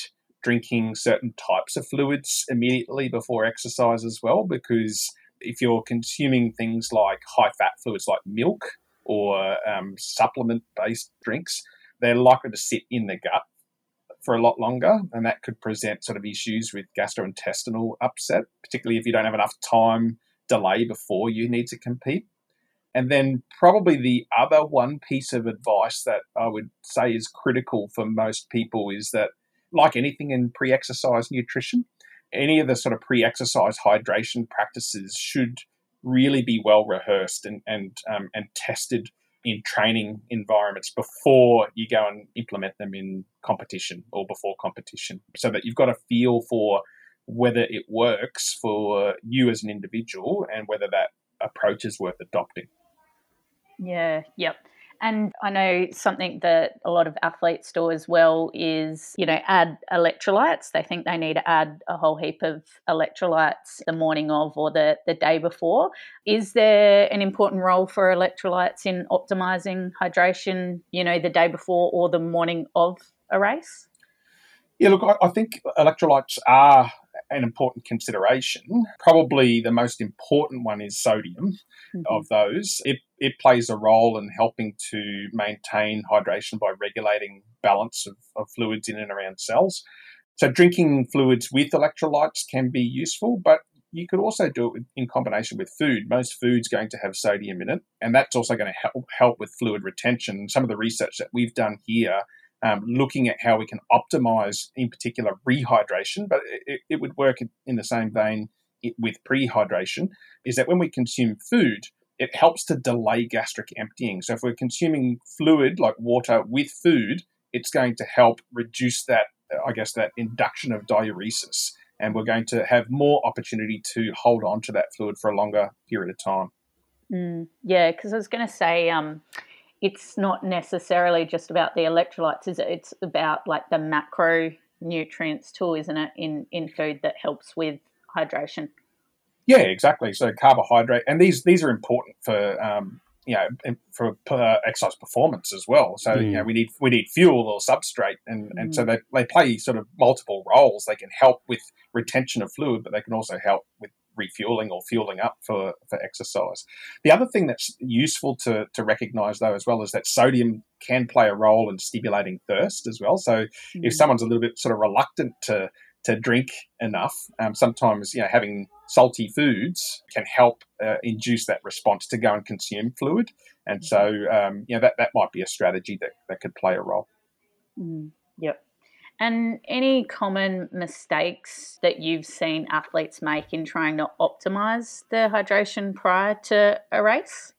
drinking certain types of fluids immediately before exercise as well, because if you're consuming things like high fat fluids like milk or um, supplement based drinks, they're likely to sit in the gut for a lot longer, and that could present sort of issues with gastrointestinal upset, particularly if you don't have enough time delay before you need to compete. And then, probably the other one piece of advice that I would say is critical for most people is that, like anything in pre exercise nutrition, any of the sort of pre exercise hydration practices should really be well rehearsed and, and, um, and tested in training environments before you go and implement them in competition or before competition so that you've got a feel for whether it works for you as an individual and whether that approach is worth adopting. Yeah, yep. And I know something that a lot of athletes do as well is, you know, add electrolytes. They think they need to add a whole heap of electrolytes the morning of or the, the day before. Is there an important role for electrolytes in optimizing hydration, you know, the day before or the morning of a race? Yeah, look, I, I think electrolytes are an important consideration. Probably the most important one is sodium mm-hmm. of those. It, it plays a role in helping to maintain hydration by regulating balance of, of fluids in and around cells. So drinking fluids with electrolytes can be useful, but you could also do it in combination with food. Most food's going to have sodium in it, and that's also going to help help with fluid retention. Some of the research that we've done here, um, looking at how we can optimize, in particular, rehydration, but it, it would work in the same vein with prehydration, is that when we consume food, it helps to delay gastric emptying. So if we're consuming fluid like water with food, it's going to help reduce that, I guess, that induction of diuresis and we're going to have more opportunity to hold on to that fluid for a longer period of time. Mm, yeah, because I was going to say, um, it's not necessarily just about the electrolytes, is it? It's about like the macronutrients too, isn't it, in in food that helps with hydration. Yeah, exactly. So carbohydrate, and these these are important for um, you know for uh, exercise performance as well. So mm. you know we need we need fuel or substrate, and mm. and so mm. they they play sort of multiple roles. They can help with retention of fluid, but they can also help with refueling or fueling up for, for exercise. The other thing that's useful to, to recognize though as well is that sodium can play a role in stimulating thirst as well. So mm. if someone's a little bit sort of reluctant to to drink enough, um, sometimes you know having salty foods can help uh, induce that response to go and consume fluid. And so, um, you know, that, that might be a strategy that, that could play a role. Mm, yep. And any common mistakes that you've seen athletes make in trying to optimize their hydration prior to a race?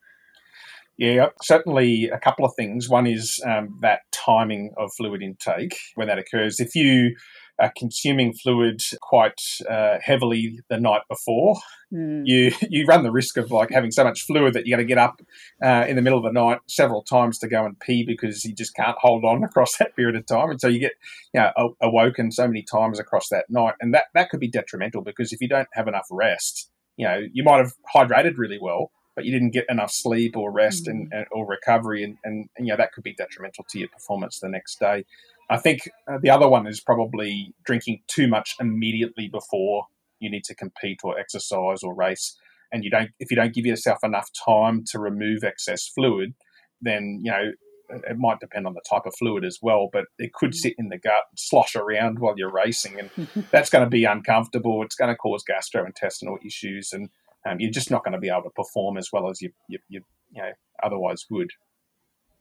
Yeah, certainly a couple of things. One is um, that timing of fluid intake when that occurs. If you are consuming fluid quite uh, heavily the night before, mm. you you run the risk of like having so much fluid that you got to get up uh, in the middle of the night several times to go and pee because you just can't hold on across that period of time, and so you get you know awoken so many times across that night, and that that could be detrimental because if you don't have enough rest, you know you might have hydrated really well, but you didn't get enough sleep or rest mm. and, and, or recovery, and, and, and you know that could be detrimental to your performance the next day. I think uh, the other one is probably drinking too much immediately before you need to compete or exercise or race, and you don't if you don't give yourself enough time to remove excess fluid, then you know it might depend on the type of fluid as well, but it could mm. sit in the gut, slosh around while you're racing, and that's going to be uncomfortable. It's going to cause gastrointestinal issues, and um, you're just not going to be able to perform as well as you you, you, you know otherwise would.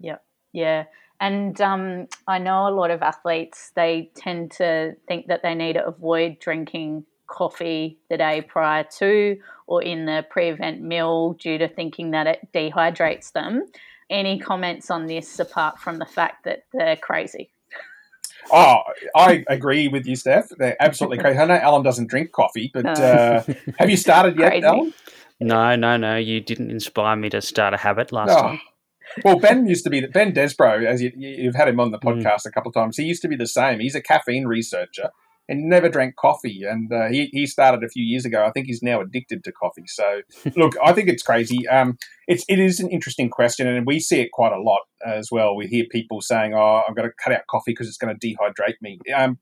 Yeah, yeah. And um, I know a lot of athletes, they tend to think that they need to avoid drinking coffee the day prior to or in the pre event meal due to thinking that it dehydrates them. Any comments on this apart from the fact that they're crazy? Oh, I agree with you, Steph. They're absolutely crazy. I know Alan doesn't drink coffee, but uh, have you started yet, crazy. Alan? No, no, no. You didn't inspire me to start a habit last oh. time. Well, Ben used to be Ben Desbrow, as you, have had him on the hmm. podcast mm. a couple of times. He used to be the same. He's a caffeine researcher and never drank coffee. And uh, he he started a few years ago. I think he's now addicted to coffee. So look, I think it's crazy. Um, it's it is an interesting question, and we see it quite a lot as well. We hear people saying, "Oh, I'm going to cut out coffee because it's going to dehydrate me." Um,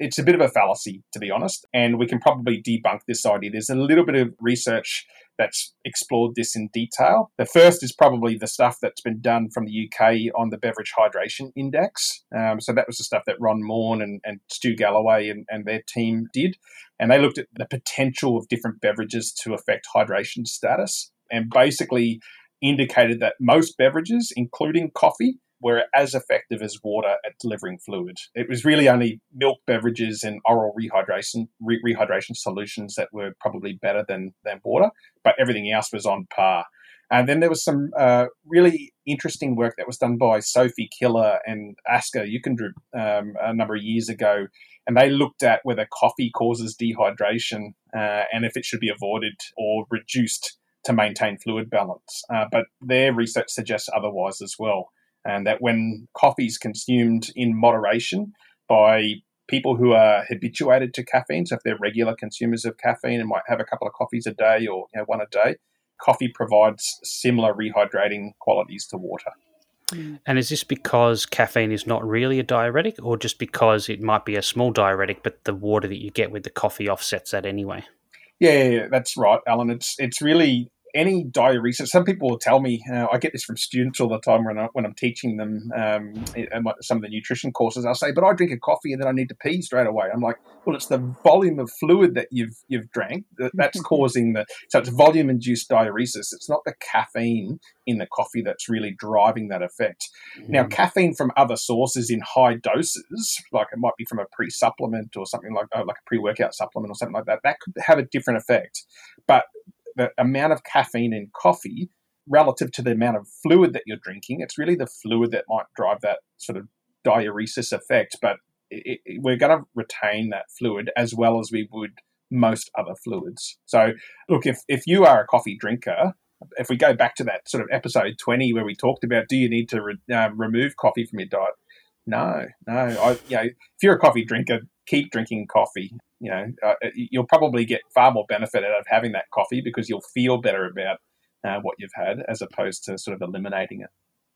it's a bit of a fallacy, to be honest, and we can probably debunk this idea. There's a little bit of research that's explored this in detail. The first is probably the stuff that's been done from the UK on the Beverage Hydration Index. Um, so that was the stuff that Ron Maughan and, and Stu Galloway and, and their team did. And they looked at the potential of different beverages to affect hydration status and basically indicated that most beverages, including coffee, were as effective as water at delivering fluid. It was really only milk beverages and oral rehydration re- rehydration solutions that were probably better than than water, but everything else was on par. And then there was some uh, really interesting work that was done by Sophie Killer and Asker Jeukendrup um, a number of years ago, and they looked at whether coffee causes dehydration uh, and if it should be avoided or reduced to maintain fluid balance. Uh, but their research suggests otherwise as well and that when coffee is consumed in moderation by people who are habituated to caffeine, so if they're regular consumers of caffeine and might have a couple of coffees a day or you know, one a day, coffee provides similar rehydrating qualities to water. Hmm. And is this because caffeine is not really a diuretic, or just because it might be a small diuretic, but the water that you get with the coffee offsets that anyway? Yeah, that's right, Alan. It's it's really any diuresis, some people will tell me, uh, I get this from students all the time when, I, when I'm teaching them um, some of the nutrition courses. I'll say, but I drink a coffee and then I need to pee straight away. I'm like, well, it's the volume of fluid that you've you've drank that, that's causing the, so it's volume induced diuresis. It's not the caffeine in the coffee that's really driving that effect. Mm. Now, caffeine from other sources in high doses, like it might be from a pre supplement or something like, uh, like a pre workout supplement or something like that, that could have a different effect. But the amount of caffeine in coffee relative to the amount of fluid that you're drinking, it's really the fluid that might drive that sort of diuresis effect. But it, it, we're going to retain that fluid as well as we would most other fluids. So, look, if, if you are a coffee drinker, if we go back to that sort of episode 20 where we talked about do you need to re- um, remove coffee from your diet? No, no. I, you know, if you're a coffee drinker, keep drinking coffee you know, uh, you'll probably get far more benefit out of having that coffee because you'll feel better about uh, what you've had as opposed to sort of eliminating it.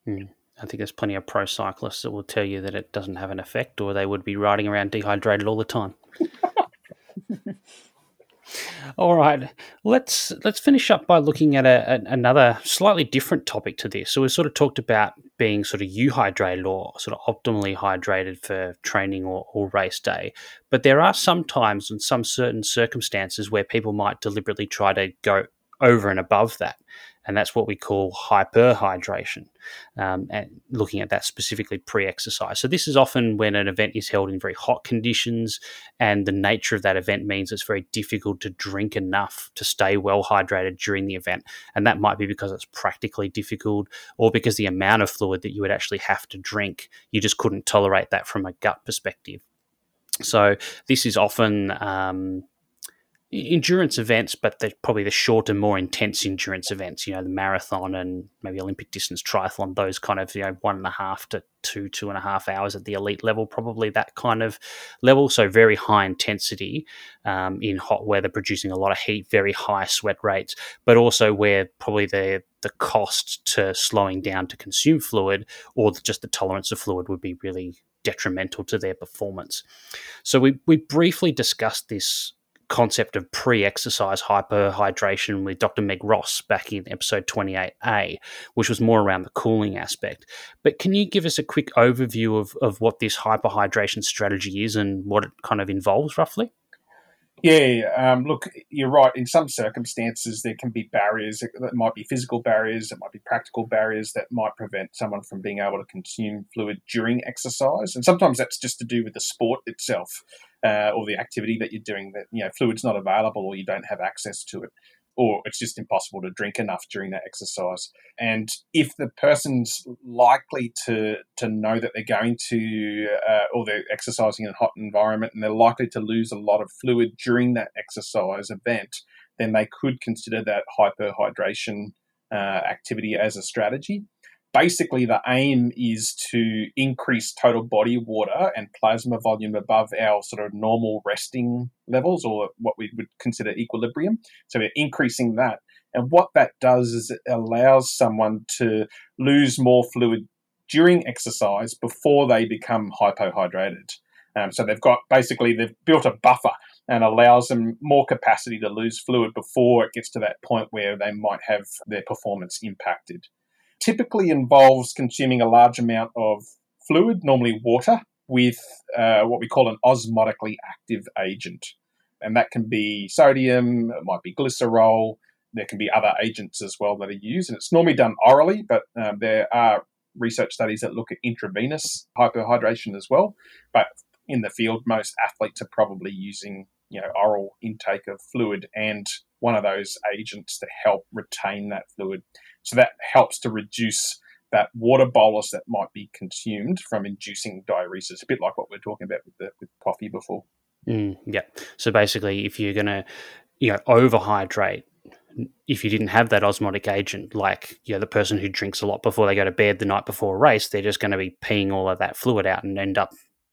Mm. I think there's plenty of pro cyclists that will tell you that it doesn't have an effect, or they would be riding around dehydrated all the time. All right, let's let's finish up by looking at a, a, another slightly different topic to this. So we sort of talked about being sort of euhydrated or sort of optimally hydrated for training or, or race day, but there are some times and some certain circumstances where people might deliberately try to go over and above that and that's what we call hyperhydration, um, and looking at that specifically pre-exercise. So this is often when an event is held in very hot conditions, and the nature of that event means it's very difficult to drink enough to stay well hydrated during the event, and that might be because it's practically difficult, or because the amount of fluid that you would actually have to drink, you just couldn't tolerate that from a gut perspective. So this is often um, endurance events, but they're probably the shorter, more intense endurance events. You know, the marathon and maybe Olympic distance triathlon. Those kind of you know one and a half to two, two and a half hours at the elite level. Probably that kind of level. So very high intensity um, in hot weather, producing a lot of heat, very high sweat rates, but also where probably the the cost to slowing down to consume fluid or just the tolerance of fluid would be really detrimental to their performance. So we we briefly discussed this concept of pre-exercise hyperhydration with Dr. Meg Ross back in episode 28A, which was more around the cooling aspect. But can you give us a quick overview of, of what this hyperhydration strategy is and what it kind of involves roughly? Yeah, um, look, you're right. In some circumstances, there can be barriers that might be physical barriers, that might be practical barriers that might prevent someone from being able to consume fluid during exercise. And sometimes that's just to do with the sport itself uh, or the activity that you're doing. That you know, fluid's not available or you don't have access to it or it's just impossible to drink enough during that exercise. And if the person's likely to to know that they're going to uh, or they're exercising in a hot environment and they're likely to lose a lot of fluid during that exercise event, then they could consider that hyperhydration uh, activity as a strategy basically the aim is to increase total body water and plasma volume above our sort of normal resting levels or what we would consider equilibrium. So we're increasing that. And what that does is it allows someone to lose more fluid during exercise before they become hypohydrated. Um, so they've got basically they've built a buffer and allows them more capacity to lose fluid before it gets to that point where they might have their performance impacted typically involves consuming a large amount of fluid, normally water, with uh, what we call an osmotically active agent. And that can be sodium, it might be glycerol, there can be other agents as well that are used. And it's normally done orally, but um, there are research studies that look at intravenous hyperhydration as well. But in the field, most athletes are probably using you know oral intake of fluid and one of those agents to help retain that fluid. So that helps to reduce that water bolus that might be consumed from inducing diuresis, a bit like what we are talking about with, the, with coffee before. Mm, yeah. So basically, if you're going to, you know, overhydrate, if you didn't have that osmotic agent, like you know, the person who drinks a lot before they go to bed the night before a race, they're just going to be peeing all of that fluid out and end up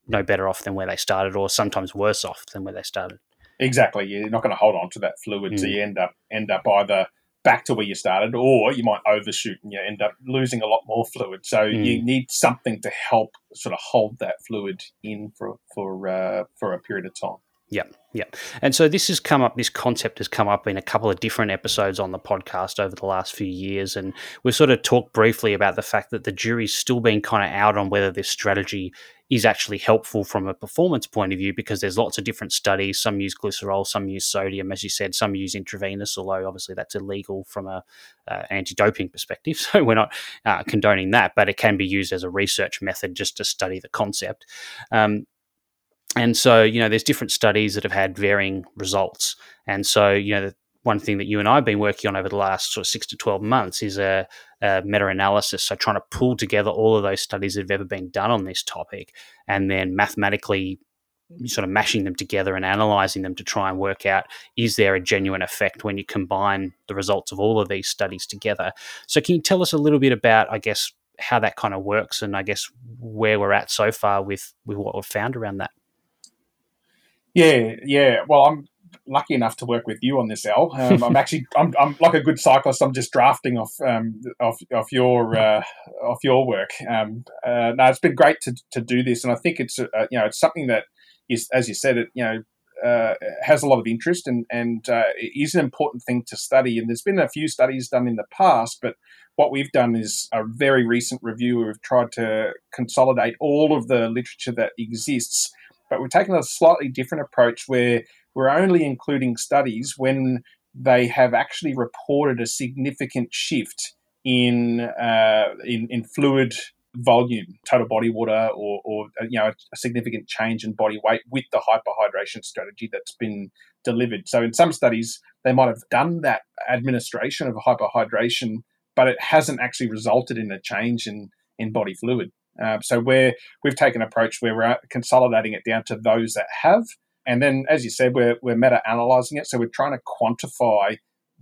no better off than where they started, or sometimes worse off than where they started. Exactly. You're not going to hold on to that fluid, mm. so you end up end up either back to where you started, or you might overshoot and you end up losing a lot more fluid. So mm. you need something to help sort of hold that fluid in for for uh, for a period of time. Yeah, yeah. And so this has come up, this concept has come up in a couple of different episodes on the podcast over the last few years. And we've sort of talked briefly about the fact that the jury's still been kind of out on whether this strategy is actually helpful from a performance point of view because there's lots of different studies. Some use glycerol, some use sodium, as you said, some use intravenous, although obviously that's illegal from a uh, anti-doping perspective. So we're not uh, condoning that, but it can be used as a research method just to study the concept. Um, and so you know there's different studies that have had varying results and so you know the one thing that you and I have been working on over the last sort of six to 12 months is a, meta analysis. So, trying to pull together all of those studies that have ever been done on this topic and then mathematically sort of mashing them together and analyzing them to try and work out is there a genuine effect when you combine the results of all of these studies together. So, can you tell us a little bit about, I guess, how that kind of works and I guess where we're at so far with, with what we've found around that? Yeah, yeah. Well, I'm lucky enough to work with you on this, Al. Um, I'm actually, I'm, I'm like a good cyclist. I'm just drafting off, um, off, off your, uh, off your work. Um, uh, no, it's been great to, to do this, and I think it's, uh, you know, it's something that is, as you said, it, you know, uh, has a lot of interest and and uh, is an important thing to study. And there's been a few studies done in the past, but what we've done is a very recent review. We've tried to consolidate all of the literature that exists but we're taking a slightly different approach where we're only including studies when they have actually reported a significant shift in uh, in, in, fluid volume, total body water, or, or uh, you know a significant change in body weight with the hyperhydration strategy that's been delivered. So in some studies, they might have done that administration of hyperhydration, but it hasn't actually resulted in a change in in body fluid. Uh, so we've taken an approach where we're consolidating it down to those that have, and then as you said, we're we're meta analyzing it. So we're trying to quantify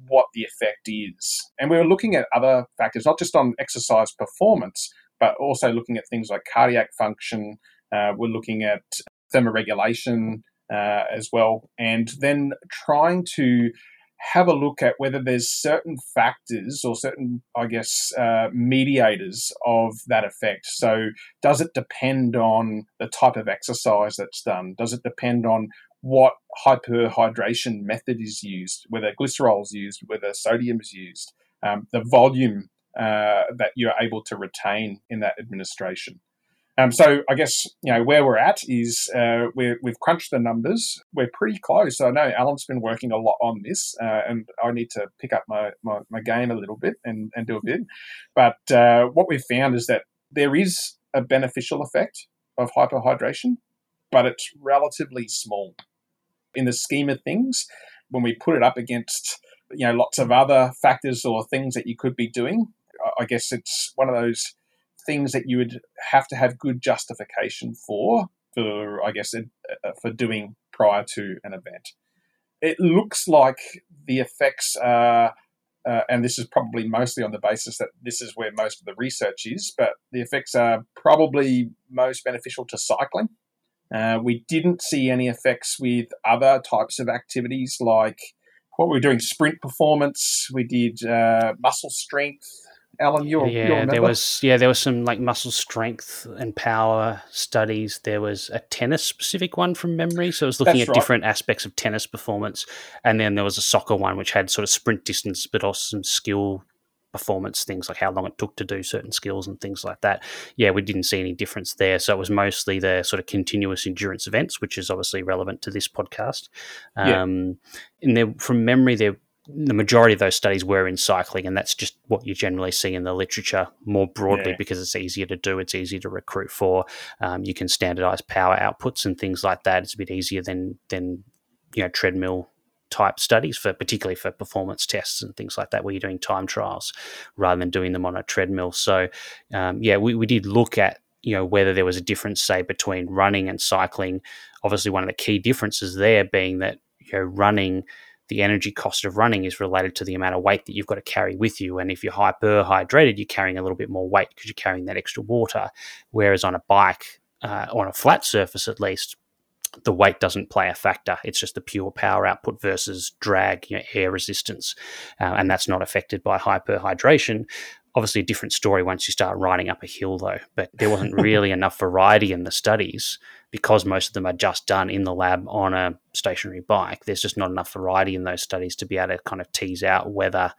what the effect is, and we're looking at other factors, not just on exercise performance, but also looking at things like cardiac function. Uh, we're looking at thermoregulation uh, as well, and then trying to have a look at whether there's certain factors or certain, I guess, uh, mediators of that effect. So, does it depend on the type of exercise that's done? Does it depend on what hyperhydration method is used, whether glycerol is used, whether sodium is used, um, the volume uh, that you're able to retain in that administration? Um, so I guess you know where we're at is uh, we have crunched the numbers. We're pretty close. So I know Alan's been working a lot on this, uh, and I need to pick up my, my, my, game a little bit and, and do a bit. But uh, what we've found is that there is a beneficial effect of hyperhydration, but it's relatively small in the scheme of things. When we put it up against you know lots of other factors or things that you could be doing, I guess it's one of those things that you would have to have good justification for, for I guess, uh, for doing prior to an event. It looks like the effects are, uh, and this is probably mostly on the basis that this is where most of the research is, but the effects are probably most beneficial to cycling. Uh, we didn't see any effects with other types of activities like what we were doing sprint performance, we did uh, muscle strength, Alan, you yeah, there was yeah, there was some like muscle strength and power studies. There was a tennis specific one from memory, so it was looking That's at right. different aspects of tennis performance, and then there was a soccer one which had sort of sprint distance, but also some skill performance things like how long it took to do certain skills and things like that. Yeah, we didn't see any difference there. So it was mostly the sort of continuous endurance events, which is obviously relevant to this podcast. Um, yeah. And there, from memory, there the majority of those studies were in cycling, and that's just what you generally see in the literature more broadly yeah. because it's easier to do, it's easier to recruit for. Um, you can standardize power outputs and things like that. It's a bit easier than than you know treadmill type studies for particularly for performance tests and things like that where you're doing time trials rather than doing them on a treadmill so um, yeah we, we did look at you know whether there was a difference say between running and cycling obviously one of the key differences there being that you know running the energy cost of running is related to the amount of weight that you've got to carry with you. And if you're hyperhydrated, you're carrying a little bit more weight because you're carrying that extra water. Whereas on a bike, uh, on a flat surface at least, the weight doesn't play a factor. It's just the pure power output versus drag, you know, air resistance, uh, and that's not affected by hyperhydration. Obviously, a different story once you start riding up a hill, though. But there wasn't really enough variety in the studies because most of them are just done in the lab on a stationary bike. There's just not enough variety in those studies to be able to kind of tease out whether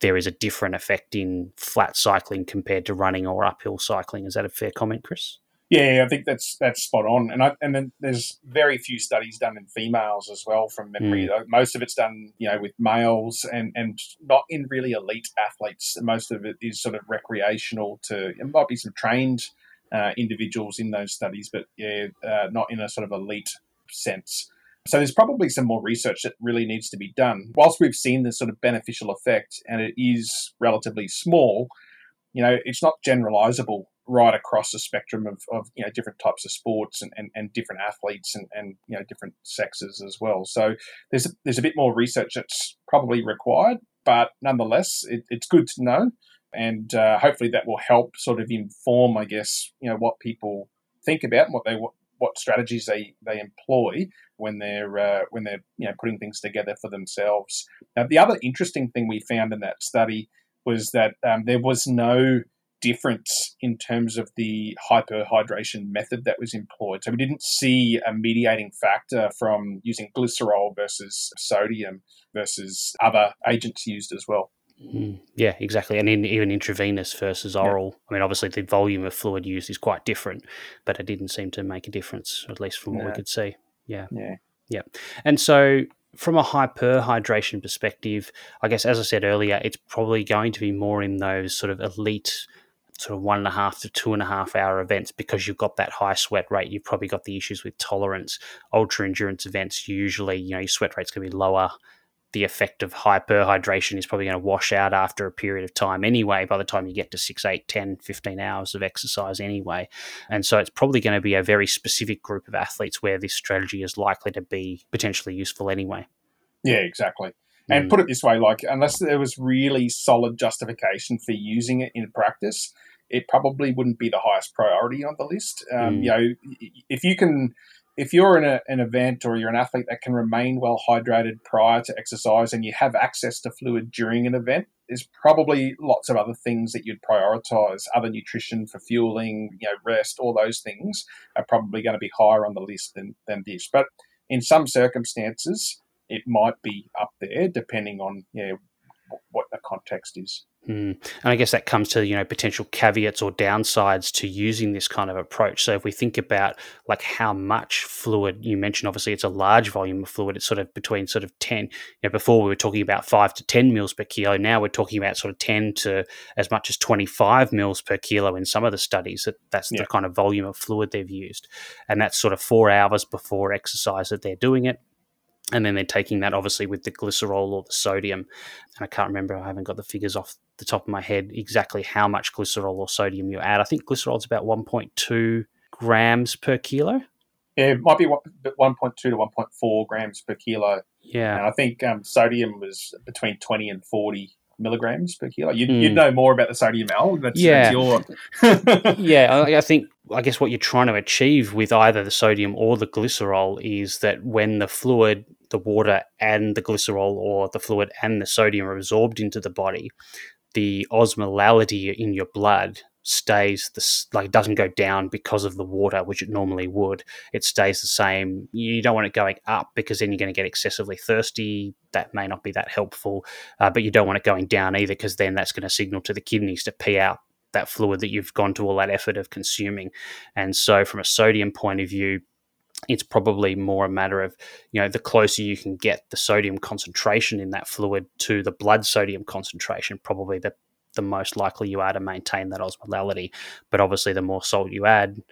there is a different effect in flat cycling compared to running or uphill cycling. Is that a fair comment, Chris? Yeah, I think that's that's spot on. And I, and then there's very few studies done in females as well from memory. Mm. Most of it's done, you know, with males and and not in really elite athletes. Most of it is sort of recreational. To it might be some trained uh, individuals in those studies, but yeah, uh, not in a sort of elite sense. So there's probably some more research that really needs to be done. Whilst we've seen this sort of beneficial effect, and it is relatively small, you know, it's not generalizable right across the spectrum of, of you know different types of sports and, and, and different athletes and, and you know different sexes as well. So there's a, there's a bit more research that's probably required, but nonetheless, it, it's good to know, and uh, hopefully that will help sort of inform, I guess, you know what people think about and what they what, what strategies they, they employ when they're uh, when they're you know putting things together for themselves. Now, the other interesting thing we found in that study was that um, there was no difference in terms of the hyperhydration method that was employed. So we didn't see a mediating factor from using glycerol versus sodium versus other agents used as well. Mm, yeah, exactly. And in, even intravenous versus oral. Yeah. I mean, obviously, the volume of fluid used is quite different, but it didn't seem to make a difference, at least from what yeah. we could see. Yeah. Yeah. Yeah. And so, from a hyperhydration perspective, I guess, as I said earlier, it's probably going to be more in those sort of elite sort of one and a half to two and a half hour events because you've got that high sweat rate. You've probably got the issues with tolerance. Ultra endurance events, usually, you know, your sweat rate's going to be lower. The effect of hyperhydration is probably going to wash out after a period of time anyway, by the time you get to 6, 8, 10, 15 hours of exercise anyway. And so it's probably going to be a very specific group of athletes where this strategy is likely to be potentially useful anyway. Yeah, exactly. And mm. put it this way, like unless there was really solid justification for using it in practice, it probably wouldn't be the highest priority on the list. Um, mm. You know, if you can, if you're in a, an event or you're an athlete that can remain well hydrated prior to exercise and you have access to fluid during an event, there's probably lots of other things that you'd prioritize. Other nutrition for fueling, you know, rest, all those things are probably going to be higher on the list than, than this. But in some circumstances, it might be up there depending on you know, what the context is. Mm. And I guess that comes to you know potential caveats or downsides to using this kind of approach. So if we think about like how much fluid you mentioned, obviously it's a large volume of fluid. It's sort of between sort of ten. You know, before we were talking about five to ten mils per kilo. Now we're talking about sort of ten to as much as twenty five mils per kilo in some of the studies. That that's yeah. the kind of volume of fluid they've used, and that's sort of four hours before exercise that they're doing it and then they're taking that obviously with the glycerol or the sodium. And I can't remember, I haven't got the figures off the top of my head exactly how much glycerol or sodium you add. I think glycerol is about 1.2 grams per kilo. Yeah, it might be 1.2 to 1.4 grams per kilo. Yeah. And I think um, sodium was between 20 and 40 milligrams per kilo. You'd, mm. you'd know more about the sodium Al. That's, yeah. That's your... yeah, I, I think I guess what you're trying to achieve with either the sodium or the glycerol is that when the fluid, the water, and the glycerol or the fluid and the sodium are absorbed into the body, the osmolality in your blood stays the like it doesn't go down because of the water which it normally would. It stays the same. You don't want it going up because then you're going to get excessively thirsty. That may not be that helpful uh, but you don't want it going down either because then that's going to signal to the kidneys to pee out that fluid that you've gone to all that effort of consuming. And so, from a sodium point of view, it's probably more a matter of you know the closer you can get the sodium concentration in that fluid to the blood sodium concentration, probably the the most likely you are to maintain that osmolality. But obviously, the more salt you add,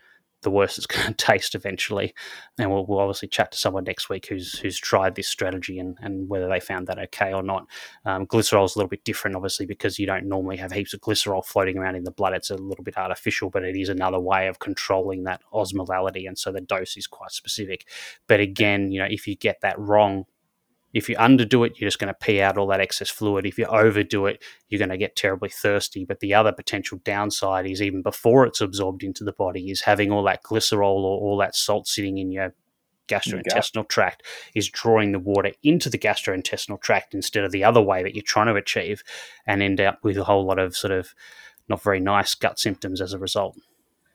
the worse it's going to taste eventually. And we'll, we'll, obviously chat to someone next week who's who's tried this strategy and, and whether they found that okay or not. Um, glycerol is a little bit different, obviously, because you don't normally have heaps of glycerol floating around in the blood. It's a little bit artificial, but it is another way of controlling that osmolality. And so the dose is quite specific. But again, you know, if you get that wrong, if you underdo it, you're just going to pee out all that excess fluid. If you overdo it, you're going to get terribly thirsty. But the other potential downside is even before it's absorbed into the body, is having all that glycerol or all that salt sitting in your gastrointestinal tract is drawing the water into the gastrointestinal tract instead of the other way that you're trying to achieve, and end up with a whole lot of sort of not very nice gut symptoms as a result.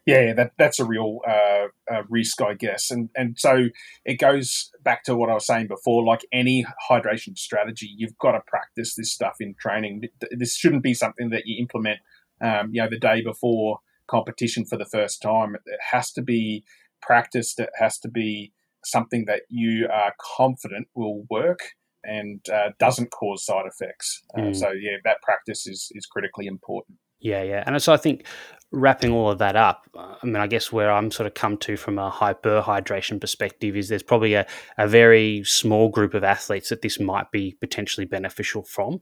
Yeah, that that's a real uh, uh, risk, I guess, and and so it goes back to what I was saying before. Like any hydration strategy, you've got to practice this stuff in training. This shouldn't be something that you implement, um, you know, the day before competition for the first time. It has to be practiced. It has to be something that you are confident will work and uh, doesn't cause side effects. Uh, mm. So yeah, that practice is is critically important. Yeah, yeah, and so I think wrapping all of that up, I mean, I guess where I'm sort of come to from a hyperhydration perspective is there's probably a, a very small group of athletes that this might be potentially beneficial from.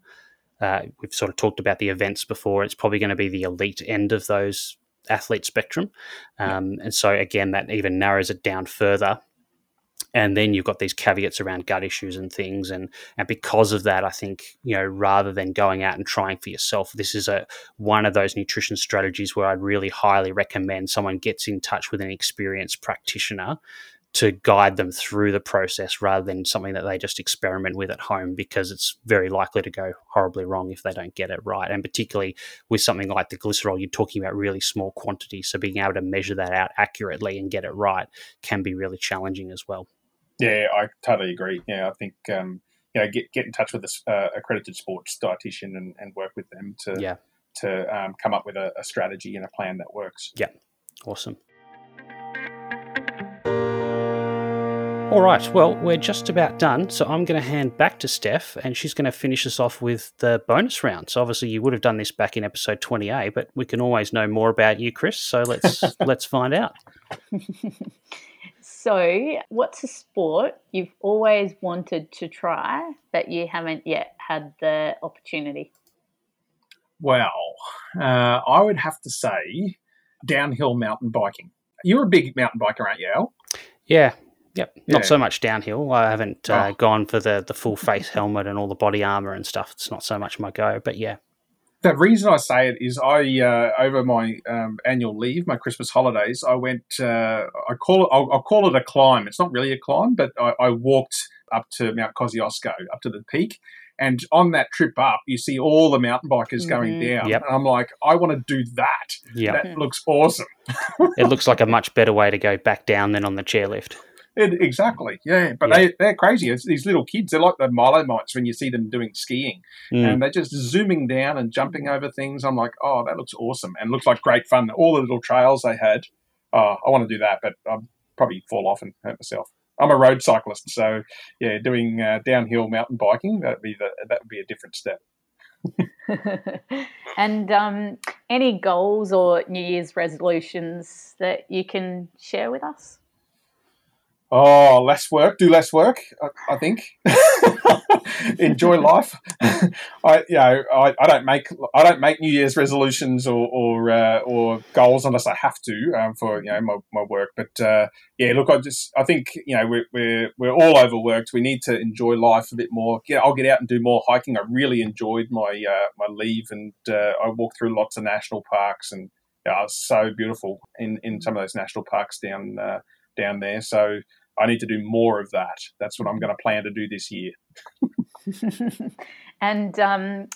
Uh, we've sort of talked about the events before. It's probably going to be the elite end of those athlete spectrum. Um, and so, again, that even narrows it down further and then you've got these caveats around gut issues and things and and because of that i think you know rather than going out and trying for yourself this is a one of those nutrition strategies where i'd really highly recommend someone gets in touch with an experienced practitioner to guide them through the process rather than something that they just experiment with at home because it's very likely to go horribly wrong if they don't get it right. And particularly with something like the glycerol, you're talking about really small quantities. So being able to measure that out accurately and get it right can be really challenging as well. Yeah, I totally agree. Yeah, I think um, you know get get in touch with a uh, accredited sports dietitian and, and work with them to yeah. to um, come up with a, a strategy and a plan that works. Yeah, awesome. All right, well, we're just about done, so I'm going to hand back to Steph, and she's going to finish us off with the bonus round. So obviously, you would have done this back in episode 28, but we can always know more about you, Chris. So let's let's find out. So, what's a sport you've always wanted to try that you haven't yet had the opportunity? Well, uh, I would have to say downhill mountain biking. You're a big mountain biker, aren't you, Al? Yeah, Yep, not yeah. so much downhill. I haven't uh, oh. gone for the the full face helmet and all the body armor and stuff. It's not so much my go, but yeah, the reason I say it is I uh, over my um, annual leave, my Christmas holidays, I went. Uh, I call it. I'll, I'll, call it a climb. It's not really a climb, but I, I, walked up to Mount Kosciuszko, up to the peak. And on that trip up, you see all the mountain bikers mm-hmm. going down. Yep. And I'm like, I want to do that. Yep. That looks awesome. it looks like a much better way to go back down than on the chairlift. It, exactly, yeah. But yeah. they they're crazy. It's these little kids. They're like the Milo mites when you see them doing skiing, mm. and they're just zooming down and jumping over things. I'm like, oh, that looks awesome, and looks like great fun. All the little trails they had. Oh, I want to do that, but I'd probably fall off and hurt myself. I'm a road cyclist, so yeah, doing uh, downhill mountain biking that'd be the, that would be a different step. and um, any goals or New Year's resolutions that you can share with us? Oh, less work, do less work. I, I think enjoy life. I, you know, I, I, don't make I don't make New Year's resolutions or or, uh, or goals unless I have to um, for you know my, my work. But uh, yeah, look, I just I think you know we're, we're we're all overworked. We need to enjoy life a bit more. Yeah, I'll get out and do more hiking. I really enjoyed my uh, my leave, and uh, I walked through lots of national parks, and yeah, it was so beautiful in in some of those national parks down uh, down there. So I need to do more of that. That's what I'm going to plan to do this year. and um,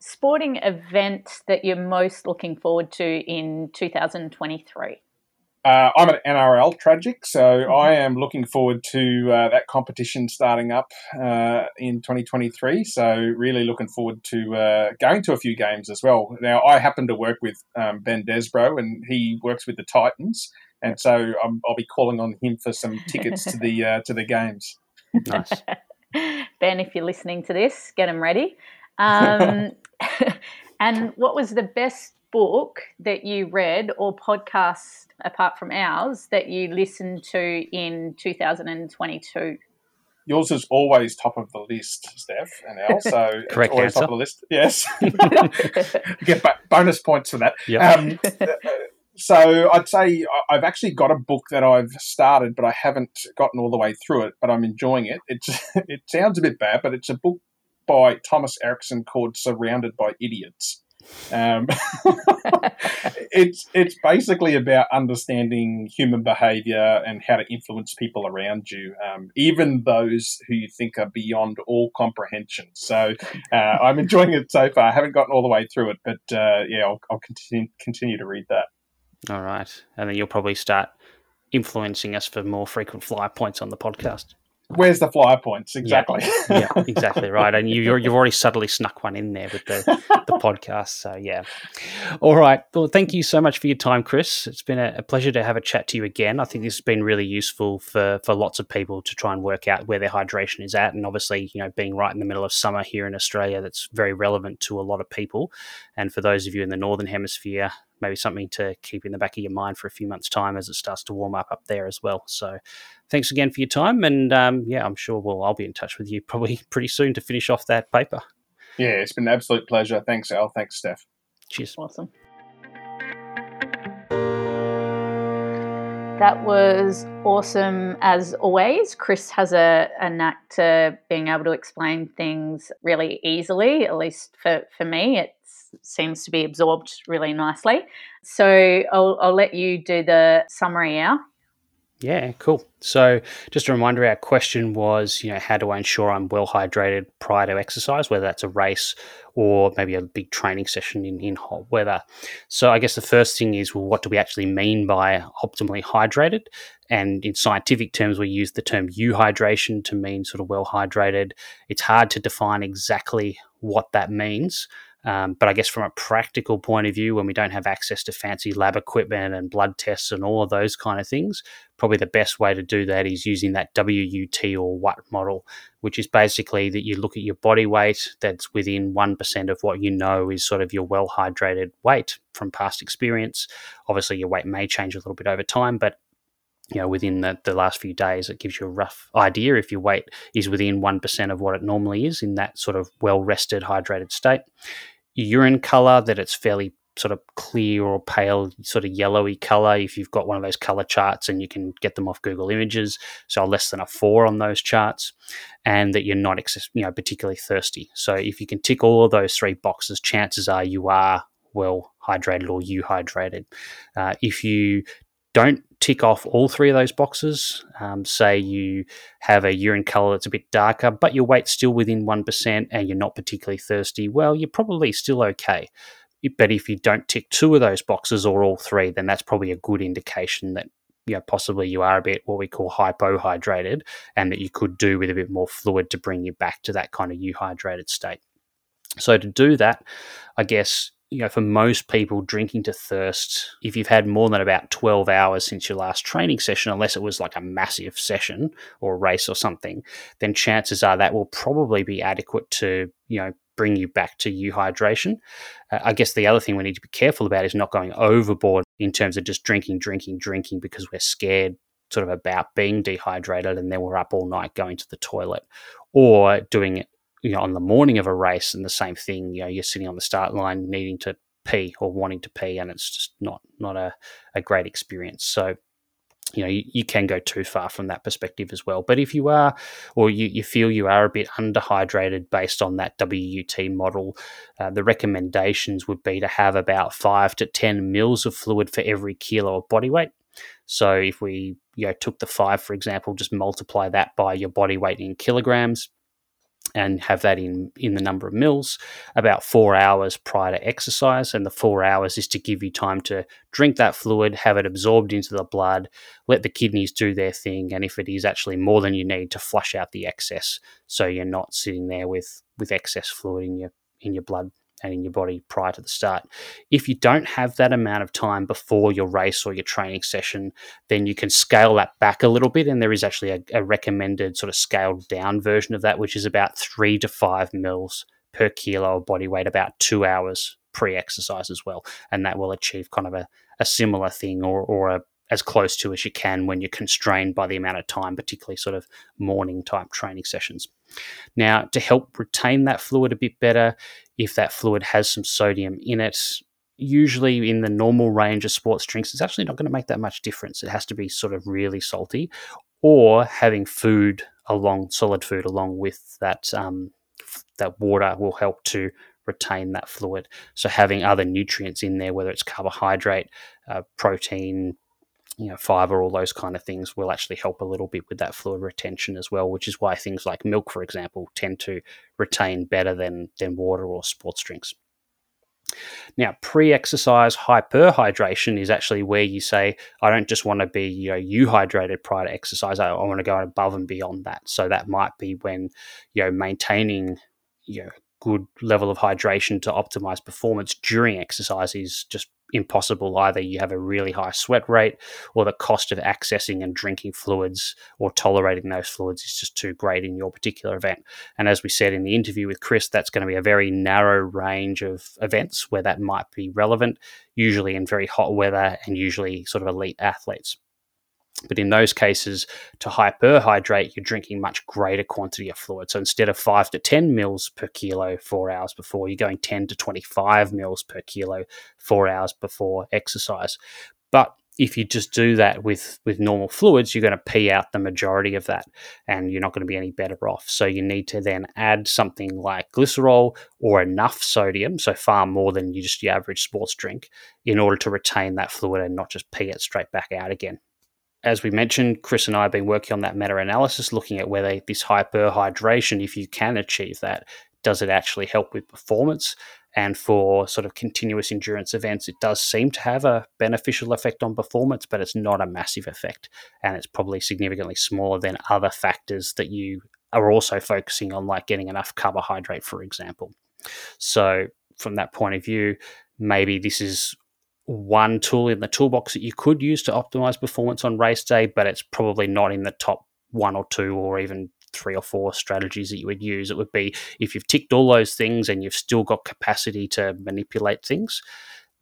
sporting event that you're most looking forward to in 2023? Uh, I'm an NRL tragic, so mm-hmm. I am looking forward to uh, that competition starting up uh, in 2023. So really looking forward to uh, going to a few games as well. Now I happen to work with um, Ben Desbrow, and he works with the Titans, and so i will be calling on him for some tickets to the uh, to the games. Nice, Ben. If you're listening to this, get them ready. Um, and what was the best book that you read or podcast apart from ours that you listened to in 2022? Yours is always top of the list, Steph and Al. So correct always answer. top of the list. Yes, get bonus points for that. Yep. Um, so I'd say I've actually got a book that I've started, but I haven't gotten all the way through it. But I'm enjoying it. It's it sounds a bit bad, but it's a book by Thomas Erikson called "Surrounded by Idiots." Um, it's it's basically about understanding human behavior and how to influence people around you, um, even those who you think are beyond all comprehension. So uh, I'm enjoying it so far. I haven't gotten all the way through it, but uh, yeah, I'll, I'll continue continue to read that. All right, and then you'll probably start influencing us for more frequent fly points on the podcast. Where's the flyer points exactly? Yeah, yeah exactly right. And you, you've already subtly snuck one in there with the, the podcast. So yeah. All right. Well, thank you so much for your time, Chris. It's been a, a, pleasure to have a chat to you again. I think this has been really useful for for lots of people to try and work out where their hydration is at, and obviously, you know, being right in the middle of summer here in Australia, that's very relevant to a lot of people. And for those of you in the northern hemisphere, maybe something to keep in the back of your mind for a few months' time as it starts to warm up up there as well. So, thanks again for your time, and um, yeah, I'm sure we'll I'll be in touch with you probably pretty soon to finish off that paper. Yeah, it's been an absolute pleasure. Thanks, Al. Thanks, Steph. Cheers. Awesome. That was awesome as always. Chris has a, a knack to being able to explain things really easily, at least for, for me. It seems to be absorbed really nicely. So I'll, I'll let you do the summary now. Yeah, cool. So, just a reminder our question was, you know, how do I ensure I'm well hydrated prior to exercise, whether that's a race or maybe a big training session in, in hot weather? So, I guess the first thing is, well, what do we actually mean by optimally hydrated? And in scientific terms, we use the term euhydration to mean sort of well hydrated. It's hard to define exactly what that means. Um, but I guess from a practical point of view, when we don't have access to fancy lab equipment and blood tests and all of those kind of things, probably the best way to do that is using that WUT or WUT model, which is basically that you look at your body weight that's within 1% of what you know is sort of your well hydrated weight from past experience. Obviously, your weight may change a little bit over time, but you know, within the, the last few days, it gives you a rough idea if your weight is within 1% of what it normally is in that sort of well rested, hydrated state urine color that it's fairly sort of clear or pale, sort of yellowy color. If you've got one of those color charts and you can get them off Google Images, so less than a four on those charts, and that you're not, you know, particularly thirsty. So if you can tick all of those three boxes, chances are you are well hydrated or euhydrated. Uh, if you don't tick off all three of those boxes, um, say you have a urine color that's a bit darker, but your weight's still within 1% and you're not particularly thirsty, well, you're probably still okay. But if you don't tick two of those boxes or all three, then that's probably a good indication that you know, possibly you are a bit what we call hypohydrated and that you could do with a bit more fluid to bring you back to that kind of euhydrated state. So to do that, I guess you know, for most people, drinking to thirst, if you've had more than about 12 hours since your last training session, unless it was like a massive session or race or something, then chances are that will probably be adequate to, you know, bring you back to euhydration. Uh, I guess the other thing we need to be careful about is not going overboard in terms of just drinking, drinking, drinking because we're scared sort of about being dehydrated and then we're up all night going to the toilet or doing you know on the morning of a race and the same thing you know you're sitting on the start line needing to pee or wanting to pee and it's just not not a, a great experience. So you know you, you, can go too far from that perspective as well. But if you are or you, you feel you are a bit underhydrated based on that wut model uh, the recommendations would be to have about 5 to 10 mils of fluid for every kilo of body weight. So if we you know took the 5 for example just multiply that by your body weight in kilograms and have that in in the number of mils about four hours prior to exercise. And the four hours is to give you time to drink that fluid have it absorbed into the blood let the kidneys do their thing. And if it is actually more than you need to flush out the excess so you're not sitting there with with excess fluid in your in your blood and in your body prior to the start. If you don't have that amount of time before your race or your training session, then you can scale that back a little bit. And there is actually a, a recommended sort of scaled down version of that, which is about three to five mils per kilo of body weight, about two hours pre exercise as well. And that will achieve kind of a, a similar thing or, or a as close to as you can when you're constrained by the amount of time, particularly sort of morning type training sessions. Now, to help retain that fluid a bit better, if that fluid has some sodium in it, usually in the normal range of sports drinks, it's actually not going to make that much difference. It has to be sort of really salty, or having food along solid food along with that um, that water will help to retain that fluid. So having other nutrients in there, whether it's carbohydrate, uh, protein, you know, fiber, all those kind of things will actually help a little bit with that fluid retention as well, which is why things like milk, for example, tend to retain better than, than water or sports drinks. Now, pre-exercise hyperhydration is actually where you say, I don't just want to be, you know, euhydrated prior to exercise. I, I want to go above and beyond that. So that might be when, you know, maintaining, you know, good level of hydration to optimize performance during exercise is just impossible. Either you have a really high sweat rate, or the cost of accessing and drinking fluids or tolerating those fluids is just too great in your particular event. And as we said in the interview with Chris, that's going to be a very narrow range of events where that might be relevant, usually in very hot weather and usually sort of elite athletes. But in those cases, to hyperhydrate, you're drinking much greater quantity of fluid. So instead of 5 to 10 mils per kilo four hours before, you're going 10 to 25 mils per kilo four hours before exercise. But if you just do that with, with normal fluids, you're going to pee out the majority of that and you're not going to be any better off. So you need to then add something like glycerol or enough sodium, so far more than you just your average sports drink, in order to retain that fluid and not just pee it straight back out again as we mentioned, Chris and I have been working on that meta analysis, looking at whether this hyperhydration, if you can achieve that, does it actually help with performance? And for sort of continuous endurance events, it does seem to have a beneficial effect on performance, but it's not a massive effect. And it's probably significantly smaller than other factors that you are also focusing on, like getting enough carbohydrate, for example. So, from that point of view, maybe this is one tool in the toolbox that you could use to optimize performance on race day, but it's probably not in the top one or two or even three or four strategies that you would use. It would be if you've ticked all those things and you've still got capacity to manipulate things,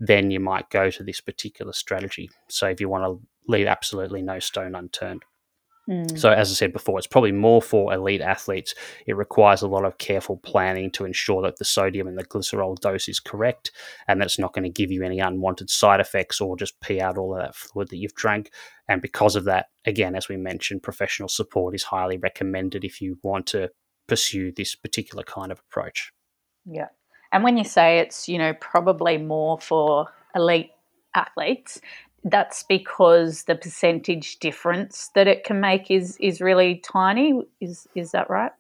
then you might go to this particular strategy. So if you want to leave absolutely no stone unturned. Mm. So, as I said before, it's probably more for elite athletes. It requires a lot of careful planning to ensure that the sodium and the glycerol dose is correct and that it's not going to give you any unwanted side effects or just pee out all of that fluid that you've drank. And because of that, again, as we mentioned, professional support is highly recommended if you want to pursue this particular kind of approach. Yeah. And when you say it's, you know, probably more for elite athletes, that's because the percentage difference that it can make is is really tiny. Is is that right?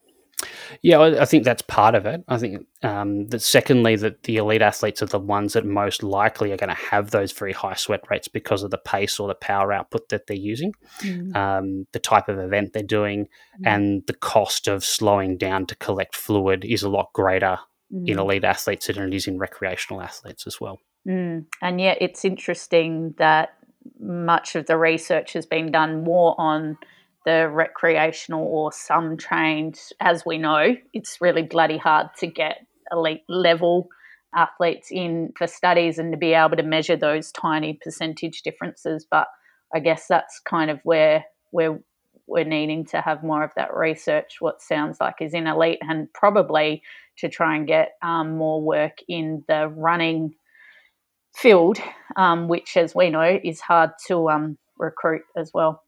Yeah, I think that's part of it. I think um, that secondly, that the elite athletes are the ones that most likely are going to have those very high sweat rates because of the pace or the power output that they're using, mm. um, the type of event they're doing, mm. and the cost of slowing down to collect fluid is a lot greater mm. in elite athletes than it is in recreational athletes as well. Mm. And yet, it's interesting that much of the research has been done more on the recreational or some trained. As we know, it's really bloody hard to get elite level athletes in for studies and to be able to measure those tiny percentage differences. But I guess that's kind of where we're needing to have more of that research. What sounds like is in elite, and probably to try and get um, more work in the running field, um, which, as we know, is hard to um, recruit as well.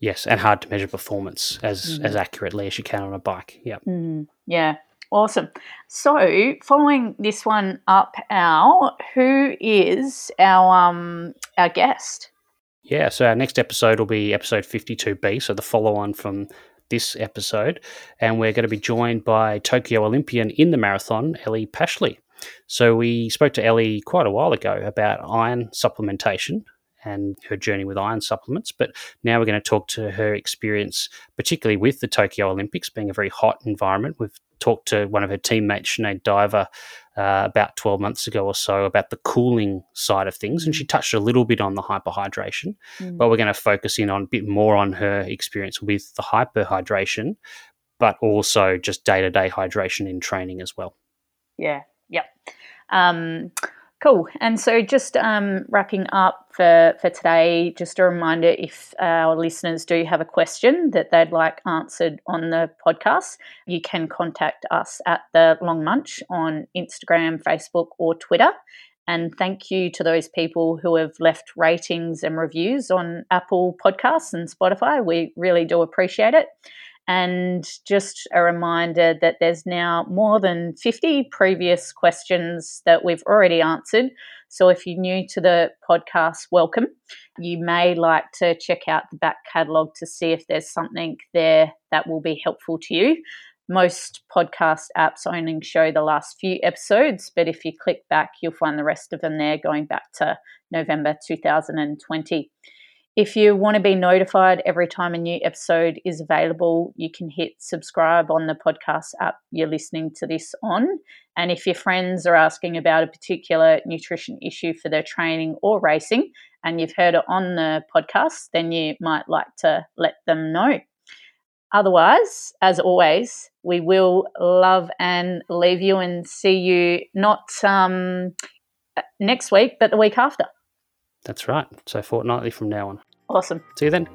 Yes, and hard to measure performance as mm. as accurately as you can on a bike. Yeah. Mm, yeah. Awesome. So, following this one up, Al, who is our um, our guest? Yeah, so our next episode will be episode 52B, so the follow on from this episode. And we're going to be joined by Tokyo Olympian in the marathon, Ellie Pashley. So we spoke to Ellie quite a while ago about iron supplementation and her journey with iron supplements. But now we're going to talk to her experience, particularly with the Tokyo Olympics being a very hot environment. We've talked to one of her teammates, Sinead Diver, uh, about 12 months ago or so about the cooling side of things. And she touched a little bit on the hyperhydration, mm. but we're going to focus in on a bit more on her experience with the hyperhydration, but also just day to day hydration in training as well. Yeah, Yep. Um, cool. And so, just um, wrapping up for, for today, just a reminder if our listeners do have a question that they'd like answered on the podcast, you can contact us at the Long Munch on Instagram, Facebook, or Twitter. And thank you to those people who have left ratings and reviews on Apple Podcasts and Spotify. We really do appreciate it. And just a reminder that there's now more than 50 previous questions that we've already answered. So if you're new to the podcast, welcome. You may like to check out the back catalogue to see if there's something there that will be helpful to you. Most podcast apps only show the last few episodes, but if you click back, you'll find the rest of them there going back to November 2020. If you want to be notified every time a new episode is available, you can hit subscribe on the podcast app you're listening to this on. And if your friends are asking about a particular nutrition issue for their training or racing, and you've heard it on the podcast, then you might like to let them know. Otherwise, as always, we will love and leave you and see you not um, next week, but the week after. That's right. So fortnightly from now on. Awesome. See you then.